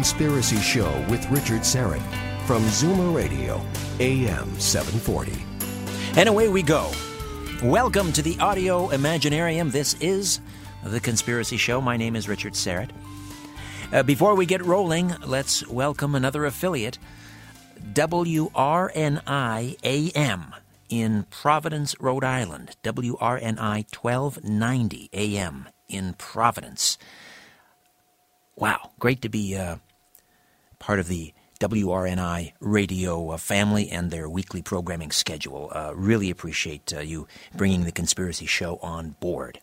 Conspiracy Show with Richard Syrett from Zoomer Radio, AM 740. And away we go. Welcome to the Audio Imaginarium. This is The Conspiracy Show. My name is Richard Syrett. Uh, before we get rolling, let's welcome another affiliate, WRNI AM in Providence, Rhode Island. WRNI 1290 AM in Providence. Wow, great to be uh, part of the WRNI radio uh, family and their weekly programming schedule. Uh, really appreciate uh, you bringing the Conspiracy Show on board.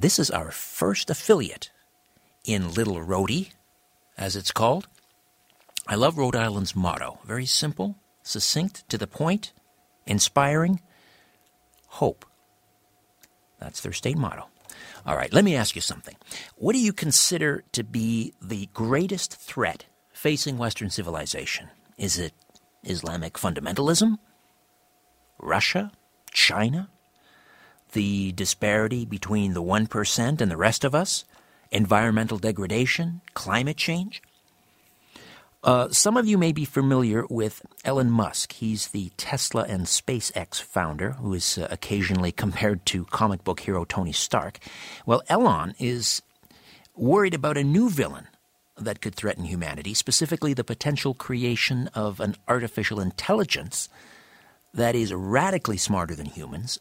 This is our first affiliate in Little Rhody, as it's called. I love Rhode Island's motto. Very simple, succinct, to the point, inspiring, hope. That's their state motto. All right, let me ask you something. What do you consider to be the greatest threat facing Western civilization? Is it Islamic fundamentalism? Russia? China? The disparity between the 1% and the rest of us? Environmental degradation? Climate change? Uh, some of you may be familiar with Elon Musk. He's the Tesla and SpaceX founder, who is uh, occasionally compared to comic book hero Tony Stark. Well, Elon is worried about a new villain that could threaten humanity, specifically the potential creation of an artificial intelligence that is radically smarter than humans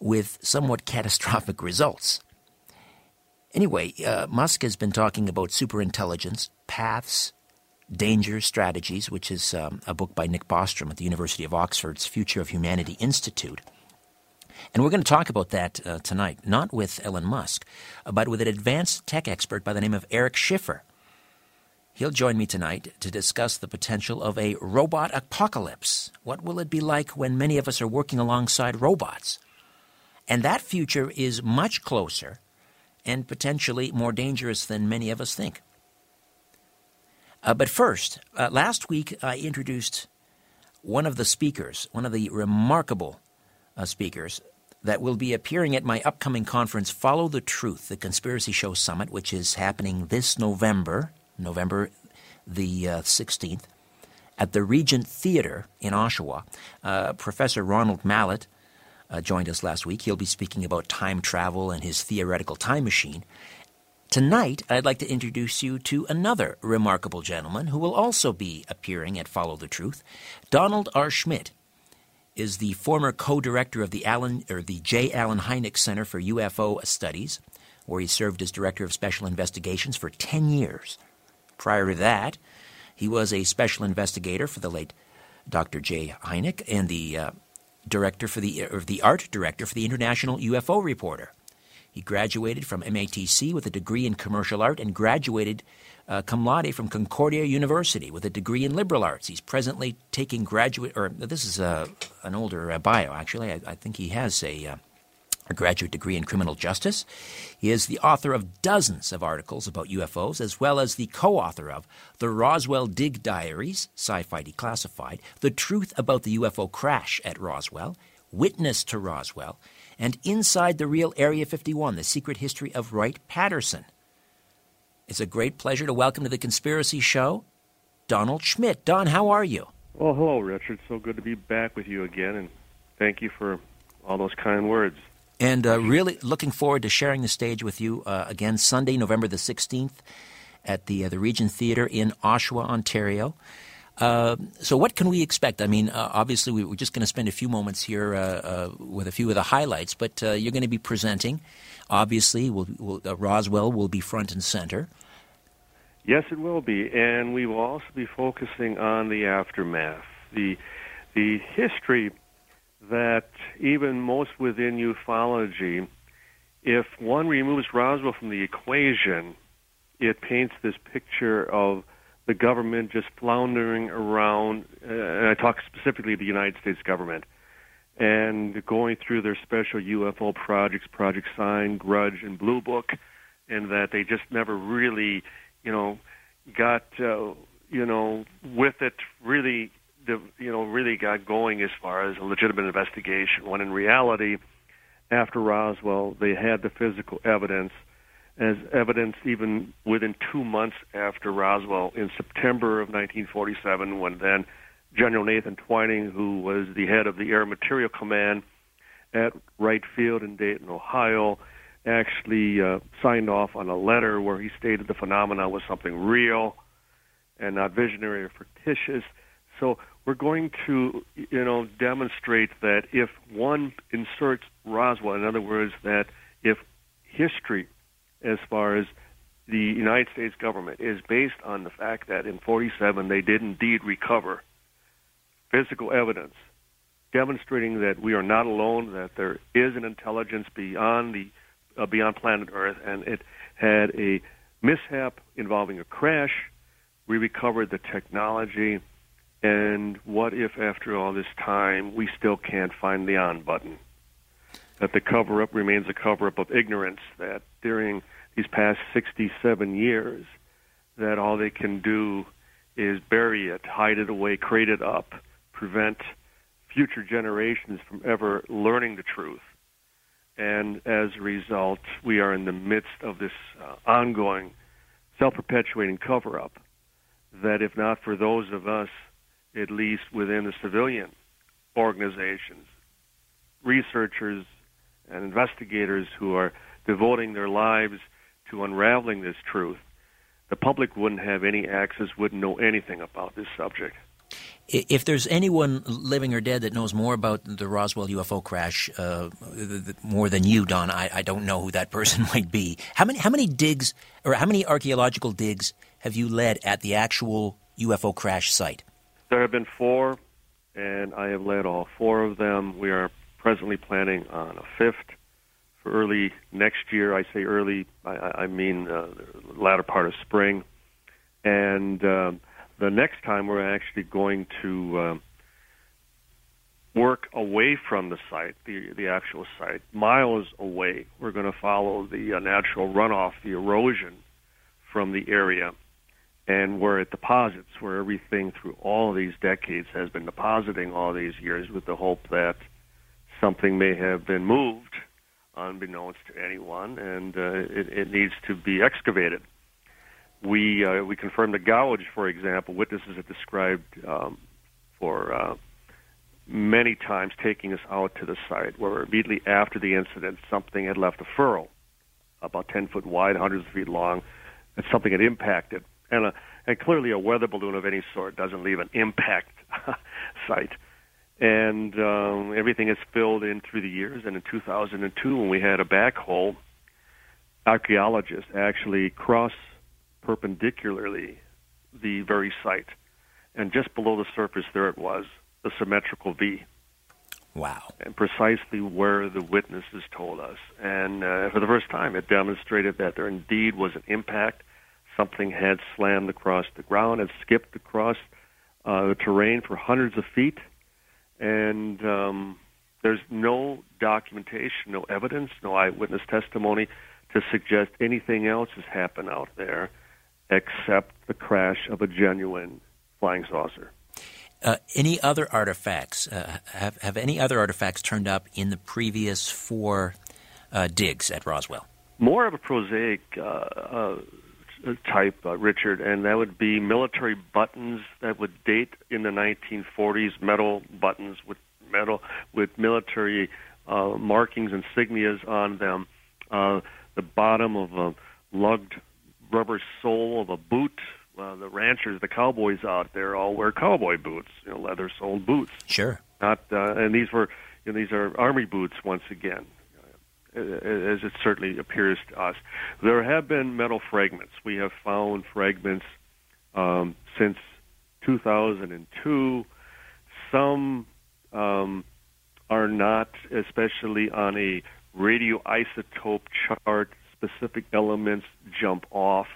with somewhat catastrophic results. Anyway, uh, Musk has been talking about superintelligence, paths, Danger Strategies, which is um, a book by Nick Bostrom at the University of Oxford's Future of Humanity Institute. And we're going to talk about that uh, tonight, not with Elon Musk, but with an advanced tech expert by the name of Eric Schiffer. He'll join me tonight to discuss the potential of a robot apocalypse. What will it be like when many of us are working alongside robots? And that future is much closer and potentially more dangerous than many of us think. Uh, but first, uh, last week I introduced one of the speakers, one of the remarkable uh, speakers that will be appearing at my upcoming conference, Follow the Truth, the Conspiracy Show Summit, which is happening this November, November the 16th, at the Regent Theater in Oshawa. Uh, Professor Ronald Mallett uh, joined us last week. He'll be speaking about time travel and his theoretical time machine. Tonight, I'd like to introduce you to another remarkable gentleman who will also be appearing at Follow the Truth. Donald R. Schmitt is the former co-director of the Allen or the J. Allen Hynek Center for UFO Studies, where he served as director of special investigations for 10 years. Prior to that, he was a special investigator for the late Dr. J. Hynek and the uh, director for the or the art director for the International UFO Reporter. He graduated from MATC with a degree in commercial art and graduated uh, cum laude from Concordia University with a degree in liberal arts. He's presently taking graduate, or this is uh, an older uh, bio actually. I, I, think he has a uh, a graduate degree in criminal justice. He is the author of dozens of articles about UFOs, as well as the co author of The Roswell Dig Diaries, Sci Fi Declassified, The Truth About the UFO Crash at Roswell, Witness to Roswell, and Inside the Real Area 51 The Secret History of Wright Patterson. It's a great pleasure to welcome to the Conspiracy Show Donald Schmitt. Don, how are you? Well, hello, Richard. So good to be back with you again, and thank you for all those kind words. And uh, really looking forward to sharing the stage with you uh, again Sunday, November the 16th at the, uh, the Regent Theatre in Oshawa, Ontario. Uh, so, what can we expect? I mean, uh, obviously, we, are just going to spend a few moments here uh, with a few of the highlights, but you're going to be presenting. Obviously, we'll, we'll, Roswell will be front and center. Yes, it will be, and we will also be focusing on the aftermath, the the history that even most within ufology, if one removes Roswell from the equation, it paints this picture of the government just floundering around, uh, and I talk specifically the United States government, and going through their special UFO projects, Project Sign, Grudge, and Blue Book, and that they just never really you know, got uh, you know with it really you know really got going as far as a legitimate investigation. When in reality, after Roswell, they had the physical evidence, as evidence even within two months after Roswell in September of 1947, when then General Nathan Twining, who was the head of the Air Material Command at Wright Field in Dayton, Ohio, actually uh, signed off on a letter where he stated the phenomena was something real and not visionary or fictitious. So we're going to, you know, demonstrate that if one inserts Roswell, in other words, that if history, as far as the United States government, is based on the fact that in 47 they did indeed recover physical evidence demonstrating that we are not alone, that there is an intelligence beyond the uh, beyond planet Earth, and it had a mishap involving a crash. We recovered the technology, and what if, after all this time, we still can't find the on button? That the cover up remains a cover up of ignorance, that during these past 67 years, that all they can do is bury it, hide it away, crate it up, prevent future generations from ever learning the truth and as a result, we are in the midst of this uh, ongoing, self perpetuating cover up. That, if not for those of us, at least within the civilian organizations, researchers, and investigators who are devoting their lives to unraveling this truth, the public wouldn't have any access, wouldn't know anything about this subject. If there's anyone living or dead that knows more about the Roswell UFO crash uh, more than you, Don, I, I, don't know who that person might be. How many how many digs or how many archaeological digs have you led at the actual UFO crash site? There have been four, and I have led all four of them. We are presently planning on a fifth for early next year. I say early, I, I mean uh, the latter part of spring, and. Um, the next time we're actually going to uh, work away from the site, the the actual site, miles away. We're going to follow the uh, natural runoff, the erosion from the area, and where it deposits, where everything through all of these decades has been depositing all these years, with the hope that something may have been moved, unbeknownst to anyone, and uh, it, it needs to be excavated we uh, we confirmed the gouge, for example. Witnesses have described um, for uh, many times taking us out to the site where immediately after the incident something had left a furrow about 10 foot wide, hundreds of feet long, and something had impacted. And, a, uh, and clearly a weather balloon of any sort doesn't leave an impact site. And um, everything is filled in through the years. And in 2002, when we had a backhoe, archaeologists actually cross perpendicularly the very site. And just below the surface, there it was, the symmetrical V. Wow. And precisely where the witnesses told us. And uh, for the first time, it demonstrated that there indeed was an impact. Something had slammed across the ground and skipped across uh, the terrain for hundreds of feet. And um, There's no documentation, no evidence, no eyewitness testimony to suggest anything else has happened out there except the crash of a genuine flying saucer. Uh, any other artifacts? Uh, have, have any other artifacts turned up in the previous four uh, digs at Roswell? More of a prosaic uh, uh, type, uh, Richard, and that would be military buttons that would date in the 1940s, metal buttons with metal with military uh, markings, insignias on them. Uh, the bottom of a lugged rubber sole of a boot uh, the ranchers, the cowboys out there, all wear cowboy boots, you know, leather-soled boots. Sure. Not, uh, and these were, you know, these are army boots once again, as it certainly appears to us. There have been metal fragments. We have found fragments um, since 2002. Some um, are not, especially on a radioisotope chart. Specific elements jump off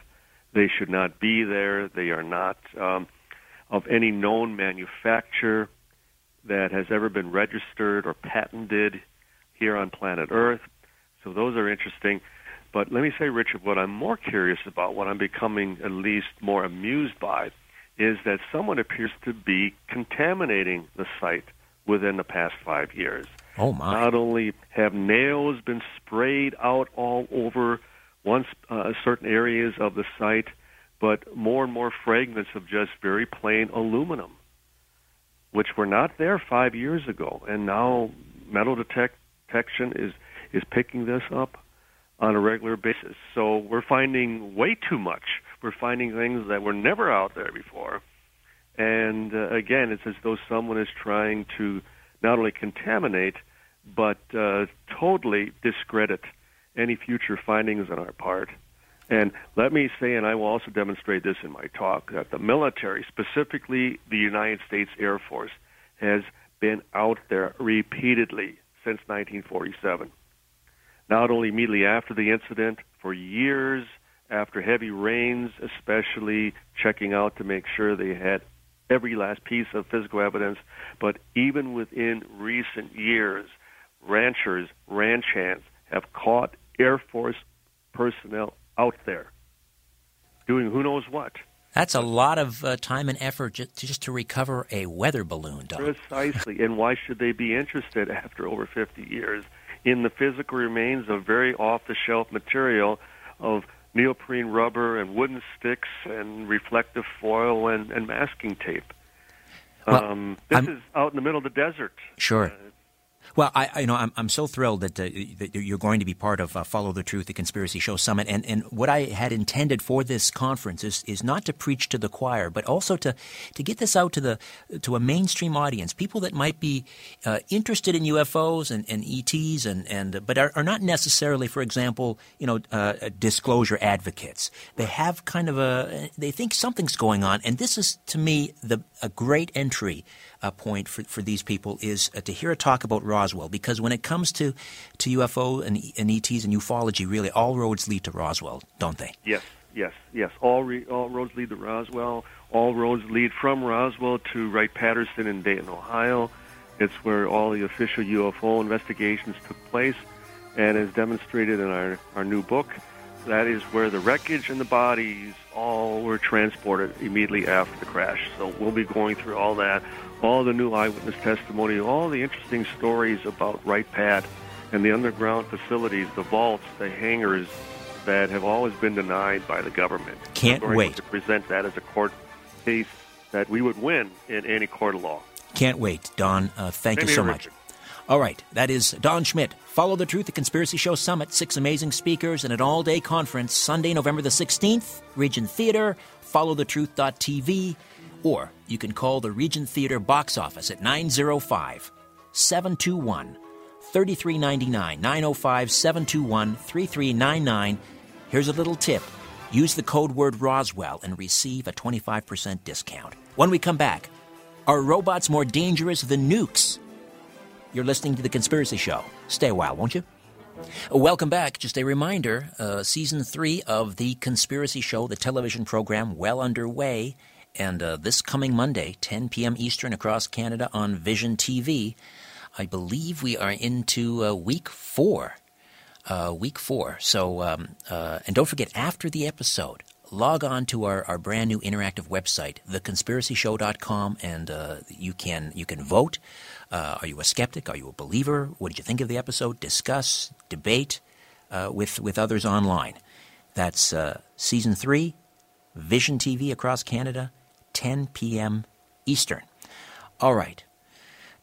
they should not be there. They are not um, of any known manufacturer that has ever been registered or patented here on planet Earth. So those are interesting. But let me say, Richard, what I'm more curious about, what I'm becoming at least more amused by, is that someone appears to be contaminating the site within the past five years. Oh my! Not only have nails been sprayed out all over once uh, certain areas of the site, but more and more fragments of just very plain aluminum, which were not there five years ago, and now metal detect- detection is is picking this up on a regular basis. So we're finding way too much. We're finding things that were never out there before. And uh, again, it's as though someone is trying to not only contaminate, but uh, totally discredit any future findings on our part. And let me say, and I will also demonstrate this in my talk, that the military, specifically the United States Air Force, has been out there repeatedly since 1947. Not only immediately after the incident, for years after heavy rains, especially checking out to make sure they had every last piece of physical evidence, but even within recent years, ranchers, ranch hands have caught Air Force personnel out there doing who knows what. That's a lot of uh, time and effort just to, just to recover a weather balloon, Don. Precisely. and why should they be interested after over 50 years in the physical remains of very off the shelf material of neoprene rubber and wooden sticks and reflective foil and, and masking tape? Well, um, this I'm, is out in the middle of the desert. Sure. Uh, well, I, you know I'm, I'm so thrilled that, uh, that you're going to be part of uh, Follow the Truth, the Conspiracy Show Summit, and and what I had intended for this conference is is not to preach to the choir, but also to to get this out to the to a mainstream audience, people that might be uh, interested in UFOs and, and ETs, and and but are, are not necessarily, for example, you know, uh, disclosure advocates. They have kind of a they think something's going on, and this is to me the a great entry uh, point for, for these people is uh, to hear a talk about Roswell, because when it comes to, to UFO and, and ETs and ufology, really all roads lead to Roswell, don't they? Yes, yes, yes. All, re- all roads lead to Roswell. All roads lead from Roswell to Wright Patterson in Dayton, Ohio. It's where all the official UFO investigations took place, and as demonstrated in our, our new book, that is where the wreckage and the bodies all were transported immediately after the crash. So we'll be going through all that all the new eyewitness testimony, all the interesting stories about Wright Pat and the underground facilities, the vaults, the hangars that have always been denied by the government. Can't wait to present that as a court case that we would win in any court of law. Can't wait, Don. Uh, thank Same you so much. Richard. All right, that is Don Schmitt. Follow the Truth, the Conspiracy Show Summit, six amazing speakers, and an all day conference Sunday, November the 16th, Regent Theater, followthetruth.tv. Or you can call the Regent Theater box office at 905 721 3399. 905 721 3399. Here's a little tip use the code word Roswell and receive a 25% discount. When we come back, are robots more dangerous than nukes? You're listening to The Conspiracy Show. Stay a while, won't you? Welcome back. Just a reminder uh, season three of The Conspiracy Show, the television program, well underway. And uh, this coming Monday, 10 p.m. Eastern across Canada on Vision TV, I believe we are into uh, week four. Uh, week four. So, um, uh, and don't forget, after the episode, log on to our, our brand new interactive website, theconspiracyshow.com, and uh, you can you can vote. Uh, are you a skeptic? Are you a believer? What did you think of the episode? Discuss, debate with with others online. That's season three, Vision TV across Canada, 10 p.m. Eastern. All right.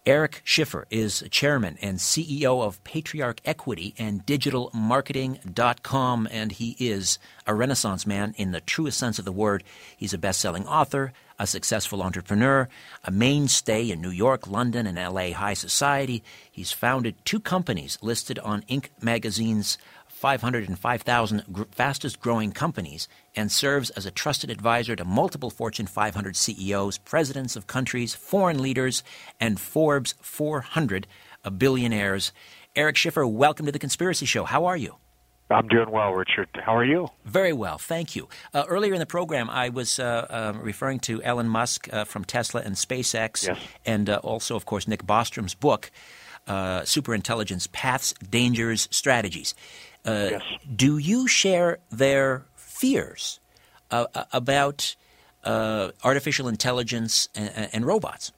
Eric Schiffer is chairman and CEO of Patriarch Equity and digitalmarketing.com, and he is a renaissance man in the truest sense of the word. He's a best selling author, a successful entrepreneur, a mainstay in New York, London, and LA high society. He's founded two companies listed on Inc. magazine's 505,000 gr- fastest growing companies and serves as a trusted advisor to multiple Fortune 500 CEOs, presidents of countries, foreign leaders, and Forbes 400 billionaires. Eric Schiffer, welcome to the Conspiracy Show. How are you? I'm doing well, Richard. How are you? Very well, thank you. Uh, earlier in the program, I was uh, uh, referring to Elon Musk uh, from Tesla and SpaceX, yes. and uh, also, of course, Nick Bostrom's book, uh, Superintelligence Paths, Dangers, Strategies. Uh, yes. Do you share their fears uh, about uh, artificial intelligence and, and, robots?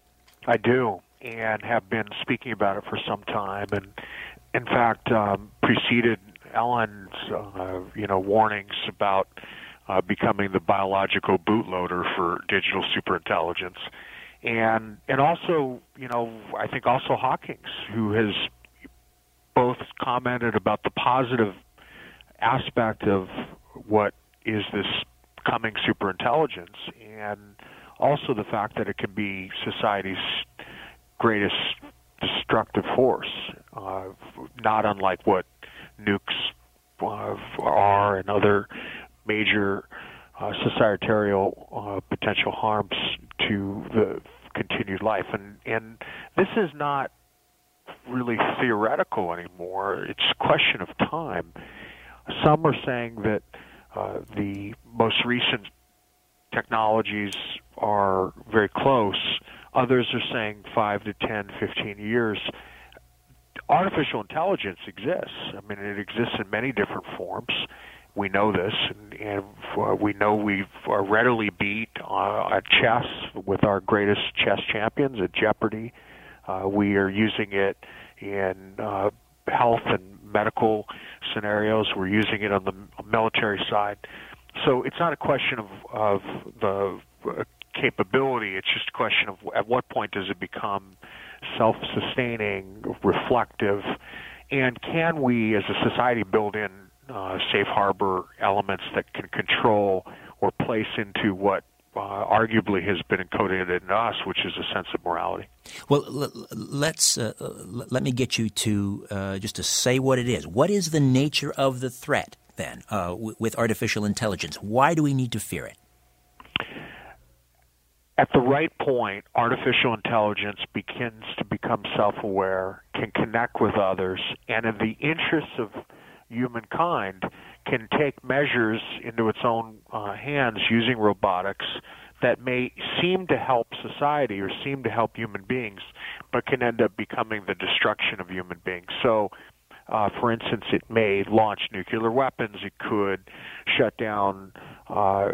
I do, and have been speaking about it for some time, and in fact, um, preceded Elon's, uh, you know, warnings about uh, becoming the biological bootloader for digital superintelligence, and and also, you know, I think also Hawking's, who has both commented about the positive aspect of what is this coming superintelligence and also the fact that it can be society's greatest destructive force, uh, not unlike what nukes uh, are and other major uh, societal uh, potential harms to the continued life. And and this is not really theoretical anymore. It's a question of time. Some are saying that uh, the most recent technologies are very close. Others are saying 5 to 10, 15 years. Artificial intelligence exists. I mean, it exists in many different forms. We know this, and, and uh, we know we are readily beat uh, at chess with our greatest chess champions at Jeopardy. Uh, we are using it in uh, health and medical scenarios. We're using it on the military side. So it's not a question of, of the uh, capability. It's just a question of at what point does it become self-sustaining, reflective, and can we, as a society, build in uh, safe harbor elements that can control or place into what uh, arguably has been encoded in us, which is a sense of morality. Well, l- let's uh, let me get you to uh, just to say what it is. What is the nature of the threat then uh, w- with artificial intelligence? Why do we need to fear it? At the right point, artificial intelligence begins to become self-aware, can connect with others, and in the interests of humankind, can take measures into its own uh, hands using robotics that may seem to help society or seem to help human beings, but can end up becoming the destruction of human beings. So, uh, for instance, it may launch nuclear weapons. It could shut down uh,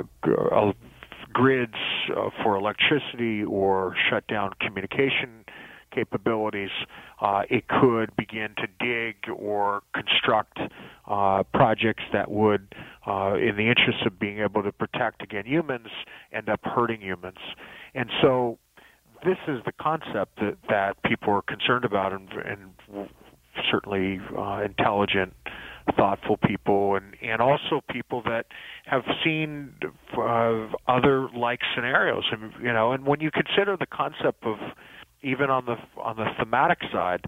grids uh, for electricity or shut down communication capabilities, uh, it could begin to dig or construct uh, projects that would, uh, in the interest of being able to protect again humans, end up hurting humans. And so, this is the concept that, that people are concerned about, and, and certainly uh, intelligent thoughtful people and and also people that have seen uh, other like scenarios and you know and when you consider the concept of even on the on the thematic side,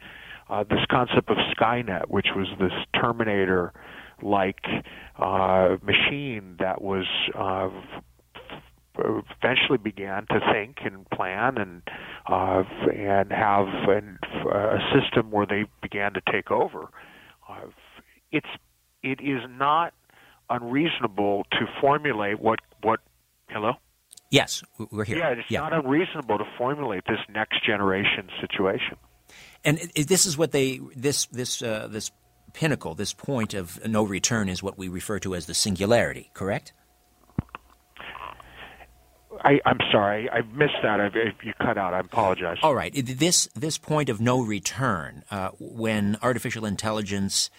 uh, this concept of Skynet, which was this Terminator like uh, machine that was uh, eventually began to think and plan and uh, and have an, a system where they began to take over. Uh, it's it is not unreasonable to formulate what what hello Yes, we're here. Yeah, it's yeah. not unreasonable to formulate this next generation situation. And this is what they this this uh, this pinnacle, this point of no return, is what we refer to as the singularity. Correct? I, am sorry, I missed that. I, you cut out. I apologize. All right, this this point of no return, uh, when artificial intelligence,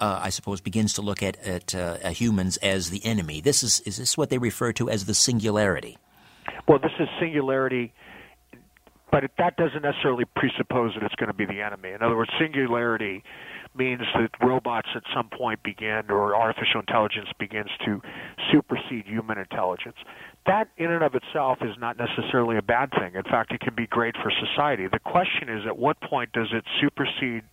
uh, I suppose, begins to look at at uh, humans as the enemy. This is is this what they refer to as the singularity? Well, this is singularity, but that doesn't necessarily presuppose that it's going to be the enemy. In other words, singularity means that robots at some point begin, or artificial intelligence begins to supersede human intelligence that in and of itself is not necessarily a bad thing. In fact, it can be great for society. The question is at what point does it supersede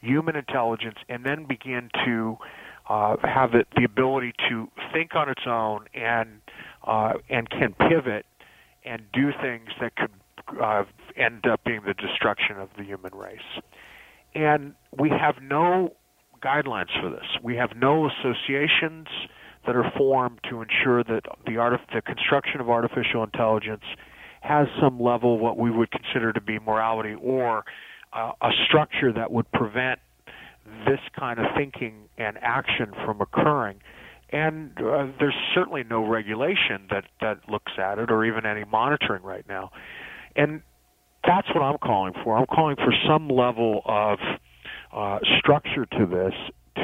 human intelligence and then begin to uh, have it, the ability to think on its own and uh, and can pivot and do things that could uh, end up being the destruction of the human race. And we have no guidelines for this. We have no associations that are formed to ensure that the art the construction of artificial intelligence has some level of what we would consider to be morality or uh, a structure that would prevent this kind of thinking and action from occurring. And uh, there's certainly no regulation that, that looks at it or even any monitoring right now. And that's what I'm calling for. I'm calling for some level of uh, structure to this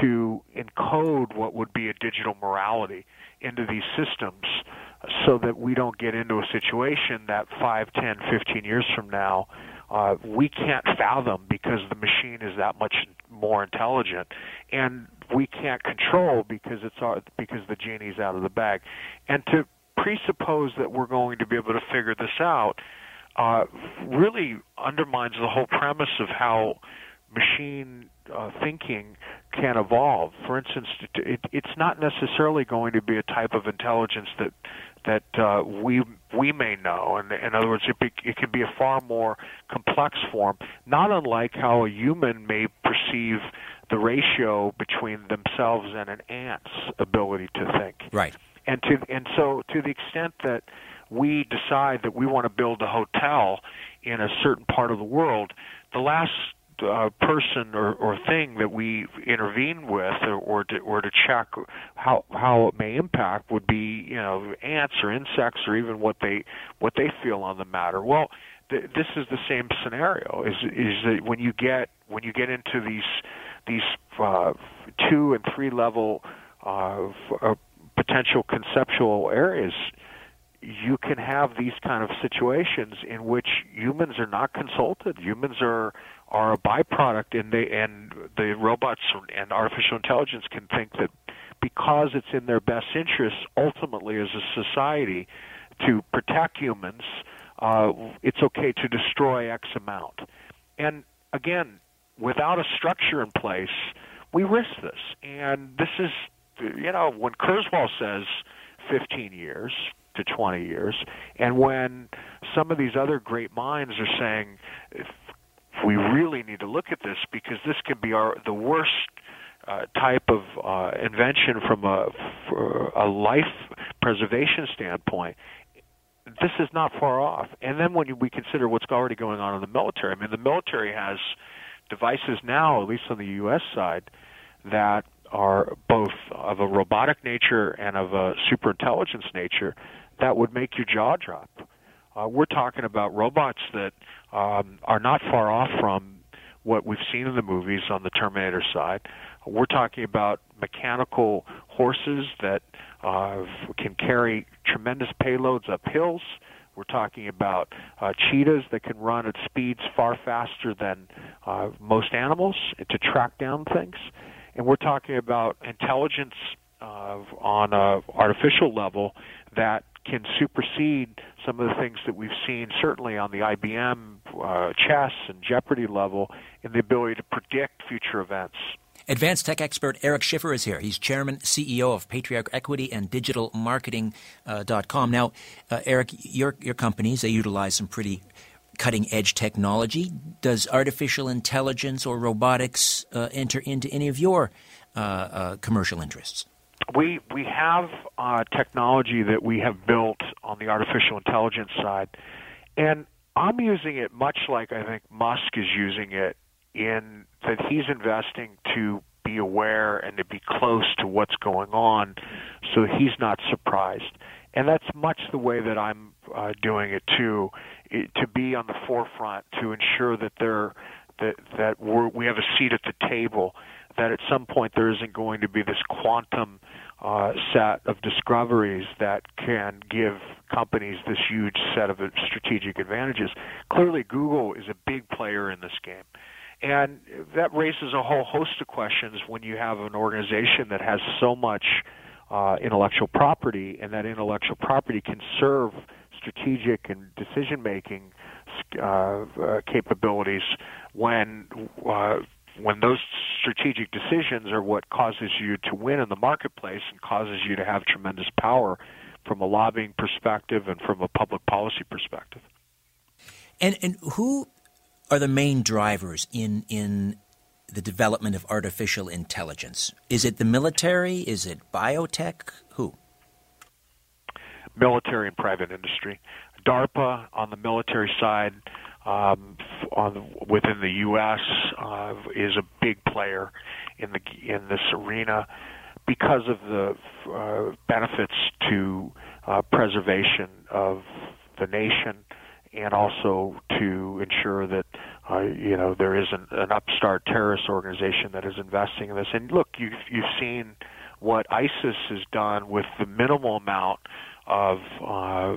to encode what would be a digital morality into these systems so that we don't get into a situation that 5, 10, 15 years from now uh, we can't fathom because the machine is that much more intelligent and we can't control because it's our, because the genie's out of the bag. And to presuppose that we're going to be able to figure this out uh, really undermines the whole premise of how machine uh, thinking can evolve. For instance, it, it's not necessarily going to be a type of intelligence that that uh, we we may know. And in other words, it, be, it can be a far more complex form, not unlike how a human may perceive the ratio between themselves and an ant's ability to think. Right. And to and so to the extent that we decide that we want to build a hotel in a certain part of the world, the last uh, person or, or thing that we intervene with or, or to or to check how how it may impact would be you know ants or insects or even what they what they feel on the matter. Well, th- this is the same scenario. Is is that when you get when you get into these these uh, two and three level uh, uh, potential conceptual areas, you can have these kind of situations in which humans are not consulted. Humans are are a byproduct, and they and the robots and artificial intelligence can think that because it's in their best interest, ultimately as a society, to protect humans, uh, it's okay to destroy X amount. And again, without a structure in place, we risk this. And this is, you know, when Kurzweil says 15 years, to 20 years. And when some of these other great minds are saying we really need to look at this because this can be our the worst uh, type of uh, invention from a, a life preservation standpoint. This is not far off. And then when we consider what's already going on in the military, I mean, the military has devices now, at least on the U.S. side, that are both of a robotic nature and of a superintelligence nature that would make your jaw drop. Uh, we're talking about robots that um, are not far off from what we've seen in the movies on the Terminator side. We're talking about mechanical horses that uh, can carry tremendous payloads up hills. We're talking about uh, cheetahs that can run at speeds far faster than uh, most animals to track down things. And we're talking about intelligence uh, on an artificial level that can supersede some of the things that we've seen, certainly on the IBM uh, chess and Jeopardy level, in the ability to predict future events. Advanced tech expert Eric Schiffer is here. He's chairman, CEO of Patriarch Equity and DigitalMarketing.com. Uh, now, uh, Eric, your your companies they utilize some pretty cutting edge technology. Does artificial intelligence or robotics uh, enter into any of your uh, uh, commercial interests? We we have uh, technology that we have built on the artificial intelligence side, and I'm using it much like I think Musk is using it in that he's investing to be aware and to be close to what's going on so he's not surprised. And that's much the way that I'm uh, doing it too, it, to be on the forefront, to ensure that there that that we're, we have a seat at the table, that at some point there isn't going to be this quantum uh, set of discoveries that can give companies this huge set of strategic advantages. Clearly, Google is a big player in this game. And that raises a whole host of questions when you have an organization that has so much uh, intellectual property, and that intellectual property can serve strategic and decision making uh, uh, capabilities when uh, when those strategic decisions are what causes you to win in the marketplace and causes you to have tremendous power from a lobbying perspective and from a public policy perspective. And and who are the main drivers in in the development of artificial intelligence? Is it the military? Is it biotech? Who? Military and private industry. DARPA on the military side um, on, within the U.S. Uh, is a big player in the in this arena because of the uh, benefits to uh, preservation of the nation and also to ensure that uh, you know there isn't an upstart terrorist organization that is investing in this. And look, you've you've seen what ISIS has done with the minimal amount of uh,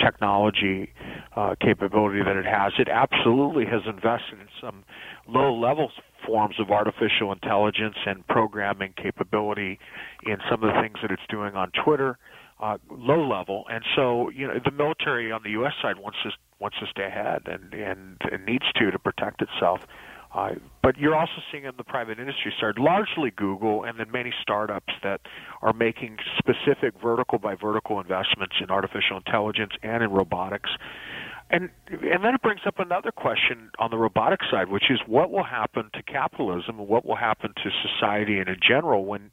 technology uh, capability that it has. It absolutely has invested in some low level forms of artificial intelligence and programming capability in some of the things that it's doing on Twitter uh, low level, and so you know the military on the U.S. side wants to wants to stay ahead and and, and needs to to protect itself. Uh, but you're also seeing in the private industry side, largely Google, and then many startups that are making specific vertical by vertical investments in artificial intelligence and in robotics. And and then it brings up another question on the robotic side, which is what will happen to capitalism and what will happen to society and in general when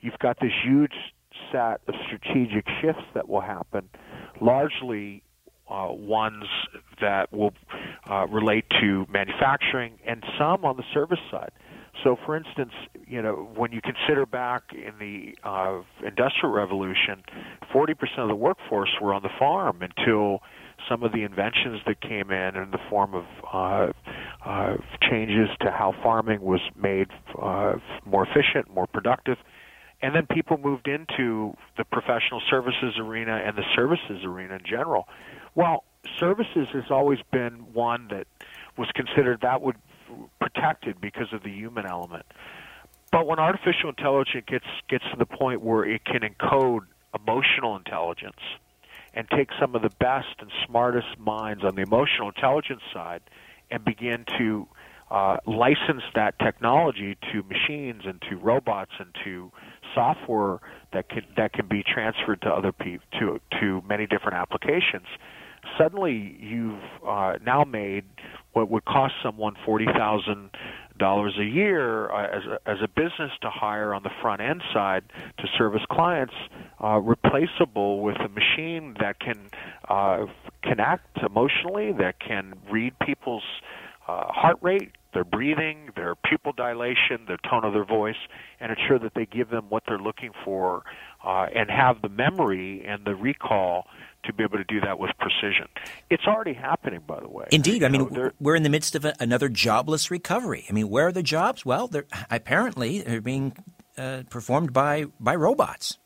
you've got this huge set of strategic shifts that will happen, largely uh, ones that will uh, relate to manufacturing and some on the service side. So, for instance, you know, when you consider back in the uh, Industrial Revolution, 40% of the workforce were on the farm until some of the inventions that came in in the form of uh, uh, changes to how farming was made uh, more efficient, more productive and then people moved into the professional services arena and the services arena in general. Well, services has always been one that was considered that would protected because of the human element. But when artificial intelligence gets gets to the point where it can encode emotional intelligence and take some of the best and smartest minds on the emotional intelligence side and begin to uh, license that technology to machines and to robots and to software that can that can be transferred to other people to to many different applications. Suddenly, you've uh, now made what would cost someone forty thousand dollars a year uh, as a, as a business to hire on the front end side to service clients, uh, replaceable with a machine that can uh, connect emotionally, that can read people's uh, heart rate, their breathing, their pupil dilation, the tone of their voice, and ensure that they give them what they're looking for uh, and have the memory and the recall to be able to do that with precision. It's already happening, by the way. Indeed. I mean, we're in the midst of a, another jobless recovery. I mean, where are the jobs? Well, they're apparently they're being uh, performed by, by robots.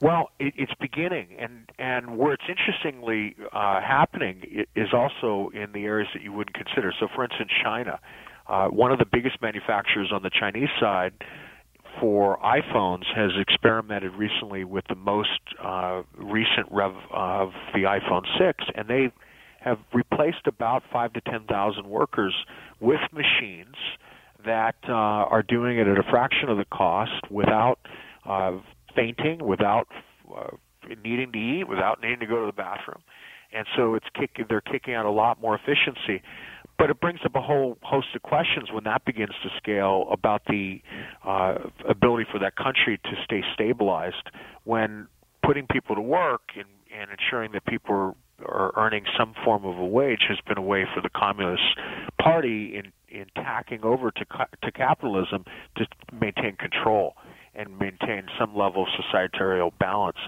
Well, it, it's beginning, and and where it's interestingly uh, happening is also in the areas that you wouldn't consider. So, for instance, China, uh, one of the biggest manufacturers on the Chinese side for iPhones has experimented recently with the most uh, recent rev of the iPhone 6, and they have replaced about five to ten thousand workers with machines that uh, are doing it at a fraction of the cost without uh, fainting, without uh, needing to eat, without needing to go to the bathroom, and so it's kicking. They're kicking out a lot more efficiency. But it brings up a whole host of questions when that begins to scale about the uh, ability for that country to stay stabilized when putting people to work and, and ensuring that people are, are earning some form of a wage has been a way for the Communist Party in in tacking over to to capitalism to maintain control and maintain some level of societal balance.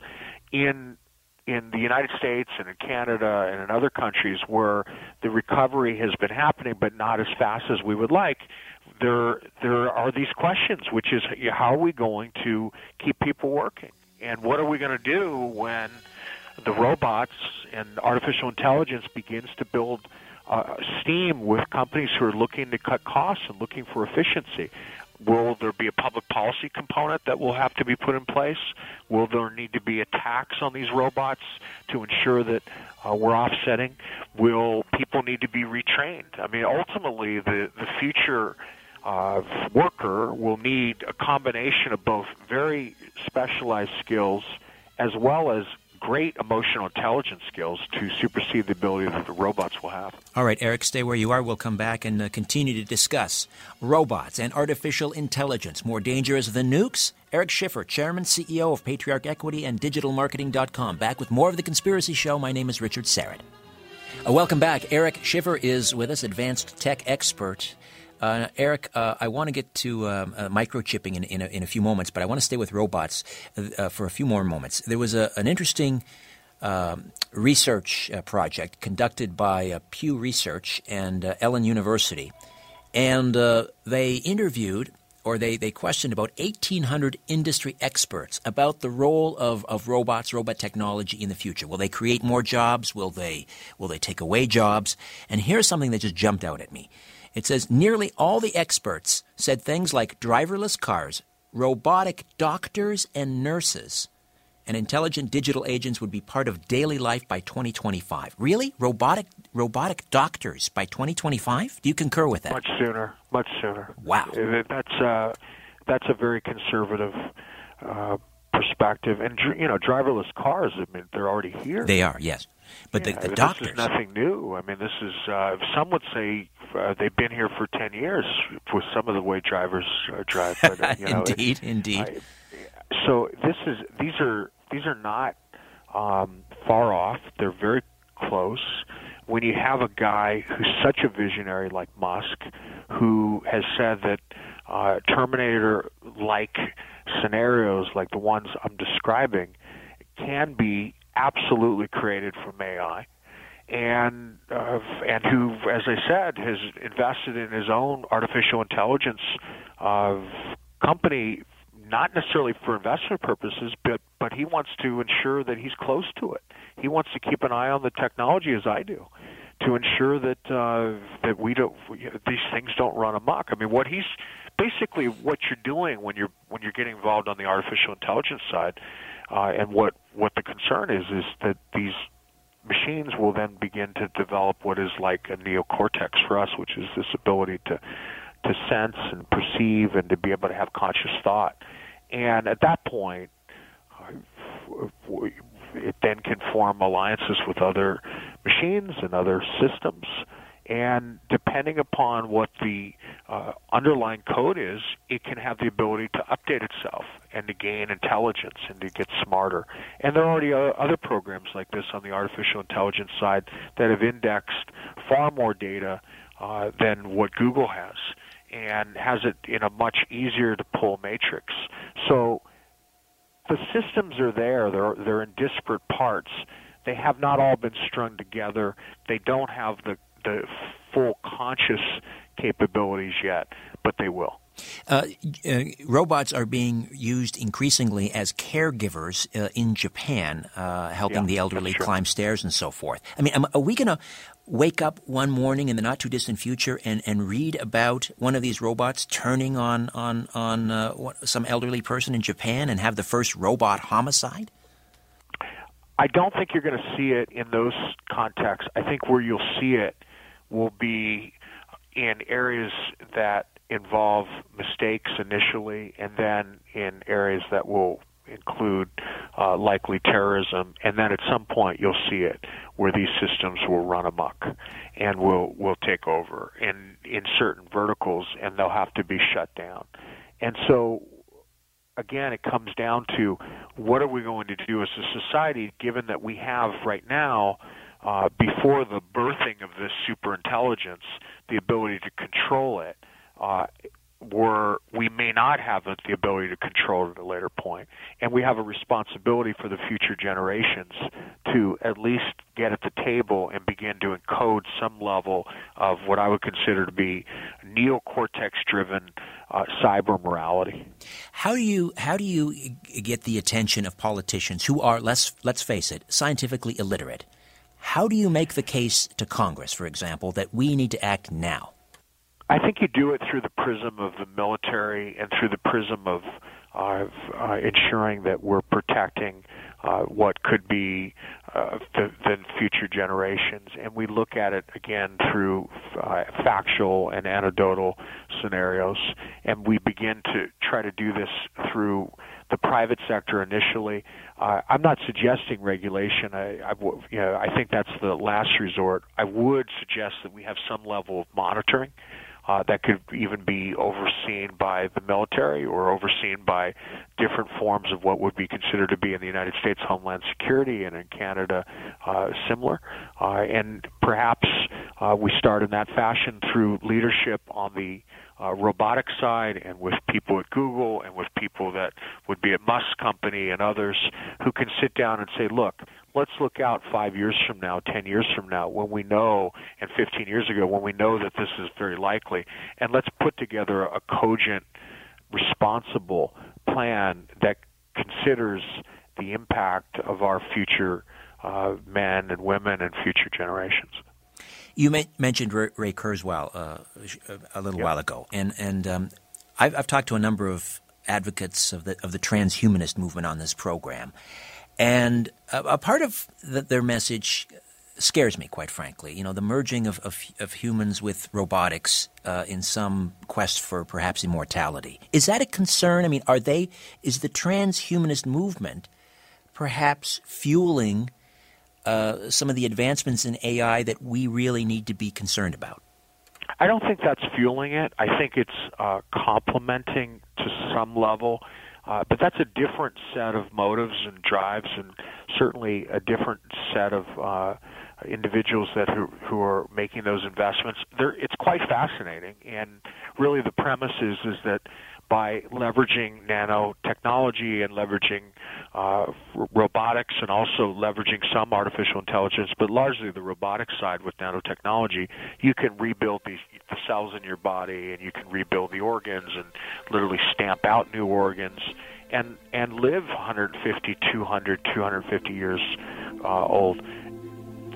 In in the United States and in Canada and in other countries where the recovery has been happening but not as fast as we would like, there there are these questions, which is how are we going to keep people working, and what are we going to do when the robots and artificial intelligence begins to build uh, steam with companies who are looking to cut costs and looking for efficiency. Will there be a public policy component that will have to be put in place? Will there need to be a tax on these robots to ensure that uh, we're offsetting? Will people need to be retrained? I mean, ultimately, the, the future uh, worker will need a combination of both very specialized skills as well as great emotional intelligence skills to supersede the ability that the robots will have. All right, Eric, stay where you are. We'll come back and uh, continue to discuss robots and artificial intelligence. More dangerous than nukes? Eric Schiffer, Chairman, CEO of Patriarch Equity and DigitalMarketing.com. Back with more of The Conspiracy Show. My name is Richard Syrett. Uh, welcome back. Eric Schiffer is with us, advanced tech expert. Uh, Eric, uh, I want to get to um, uh, microchipping in, in a, in, a, few moments, but I want to stay with robots uh, for a few more moments. There was a, an interesting um, research uh, project conducted by uh, Pew Research and Elon University, and they interviewed or they, they questioned about 1,800 industry experts about the role of, of robots, robot technology in the future. Will they create more jobs? Will they, will they take away jobs? And here's something that just jumped out at me. It says nearly all the experts said things like driverless cars, robotic doctors and nurses, and intelligent digital agents would be part of daily life by 2025. Really? Robotic robotic doctors by 2025? Do you concur with that? Much sooner. Much sooner. Wow. That's uh, that's a very conservative uh, perspective. And you know, driverless cars. I mean, they're already here. They are. Yes. But yeah, the, the doctors. This is nothing new. I mean, this is. Uh, some would say uh, they've been here for ten years with some of the way drivers uh, drive. But, uh, you know, indeed, indeed. I, so this is. These are. These are not um, far off. They're very close. When you have a guy who's such a visionary like Musk, who has said that uh, Terminator-like scenarios like the ones I'm describing can be absolutely created from AI, and uh, and who, as I said, has invested in his own artificial intelligence uh, company, not necessarily for investment purposes, but but he wants to ensure that he's close to it. He wants to keep an eye on the technology as I do, to ensure that uh, that we don't these things don't run amok. I mean, what he's basically what you're doing when you're when you're getting involved on the artificial intelligence side, uh, and what what the concern is is that these machines will then begin to develop what is like a neocortex for us, which is this ability to to sense and perceive and to be able to have conscious thought. And at that point, it then can form alliances with other machines and other systems and depending upon what the uh, underlying code is, it can have the ability to update itself and to gain intelligence and to get smarter. And there are already other programs like this on the artificial intelligence side that have indexed far more data uh, than what Google has and has it in a much easier to pull matrix. So the systems are there, they're, they're in disparate parts. They have not all been strung together. They don't have the the full conscious capabilities yet, but they will. Uh, uh, robots are being used increasingly as caregivers uh, in Japan, uh, helping yeah, the elderly climb stairs and so forth. I mean, are we going to wake up one morning in the not too distant future and, and read about one of these robots turning on on on uh, what, some elderly person in Japan and have the first robot homicide? I don't think you're going to see it in those contexts. I think where you'll see it will be in areas that involve mistakes initially, and then in areas that will include uh, likely terrorism, and then at some point you'll see it where these systems will run amok and will will take over in in certain verticals, and they'll have to be shut down. And so, again, it comes down to what are we going to do as a society, given that we have right now uh, before the birthing of this superintelligence, the ability to control it, uh, where we may not have the ability to control it at a later point. And we have a responsibility for the future generations to at least get at the table and begin to encode some level of what I would consider to be neocortex driven uh, cyber morality. How do you how do you get the attention of politicians who are let's let's face it scientifically illiterate? How do you make the case to Congress, for example, that we need to act now? I think you do it through the prism of the military and through the prism of uh, uh, ensuring that we're protecting uh, what could be uh, future generations. And we look at it again through uh, factual and anecdotal scenarios. And we begin to try to do this through the private sector initially. Uh, I'm not suggesting regulation. I, I, you know, I think that's the last resort. I would suggest that we have some level of monitoring that could even be overseen by the military or overseen by different forms of what would be considered to be in the United States Homeland Security and in Canada uh, similar. Uh, and perhaps uh, we start in that fashion through leadership on the uh, robotic side and with people at Google and with people that would be at Musk Company and others who can sit down and say, look, let's look out five years from now, ten years from now, when we know, and 15 years ago, when we know that this is very likely, and let's put together a cogent, responsible plan that considers the impact of our future uh, men and women and future generations. You mentioned Ray Kurzweil uh, a little yep. while ago, and and um, I've, I've, talked to a number of advocates of the of the transhumanist movement on this program, and a, a part of the, their message scares me, quite frankly. You know, the merging of, of, of humans with robotics uh, in some quest for perhaps immortality. Is that a concern? I mean, are they, is the transhumanist movement perhaps fueling uh, some of the advancements in AI that we really need to be concerned about? I don't think that's fueling it. I think it's uh, complementing to some level uh, but that's a different set of motives and drives, and certainly a different set of uh, individuals that who, who are making those investments. They're, it's quite fascinating, and really the premise is is that by leveraging nanotechnology and leveraging uh, robotics and also leveraging some artificial intelligence, but largely the robotic side with nanotechnology, you can rebuild the cells in your body and you can rebuild the organs and literally stamp out new organs and and live 150, 200, 250 years uh, old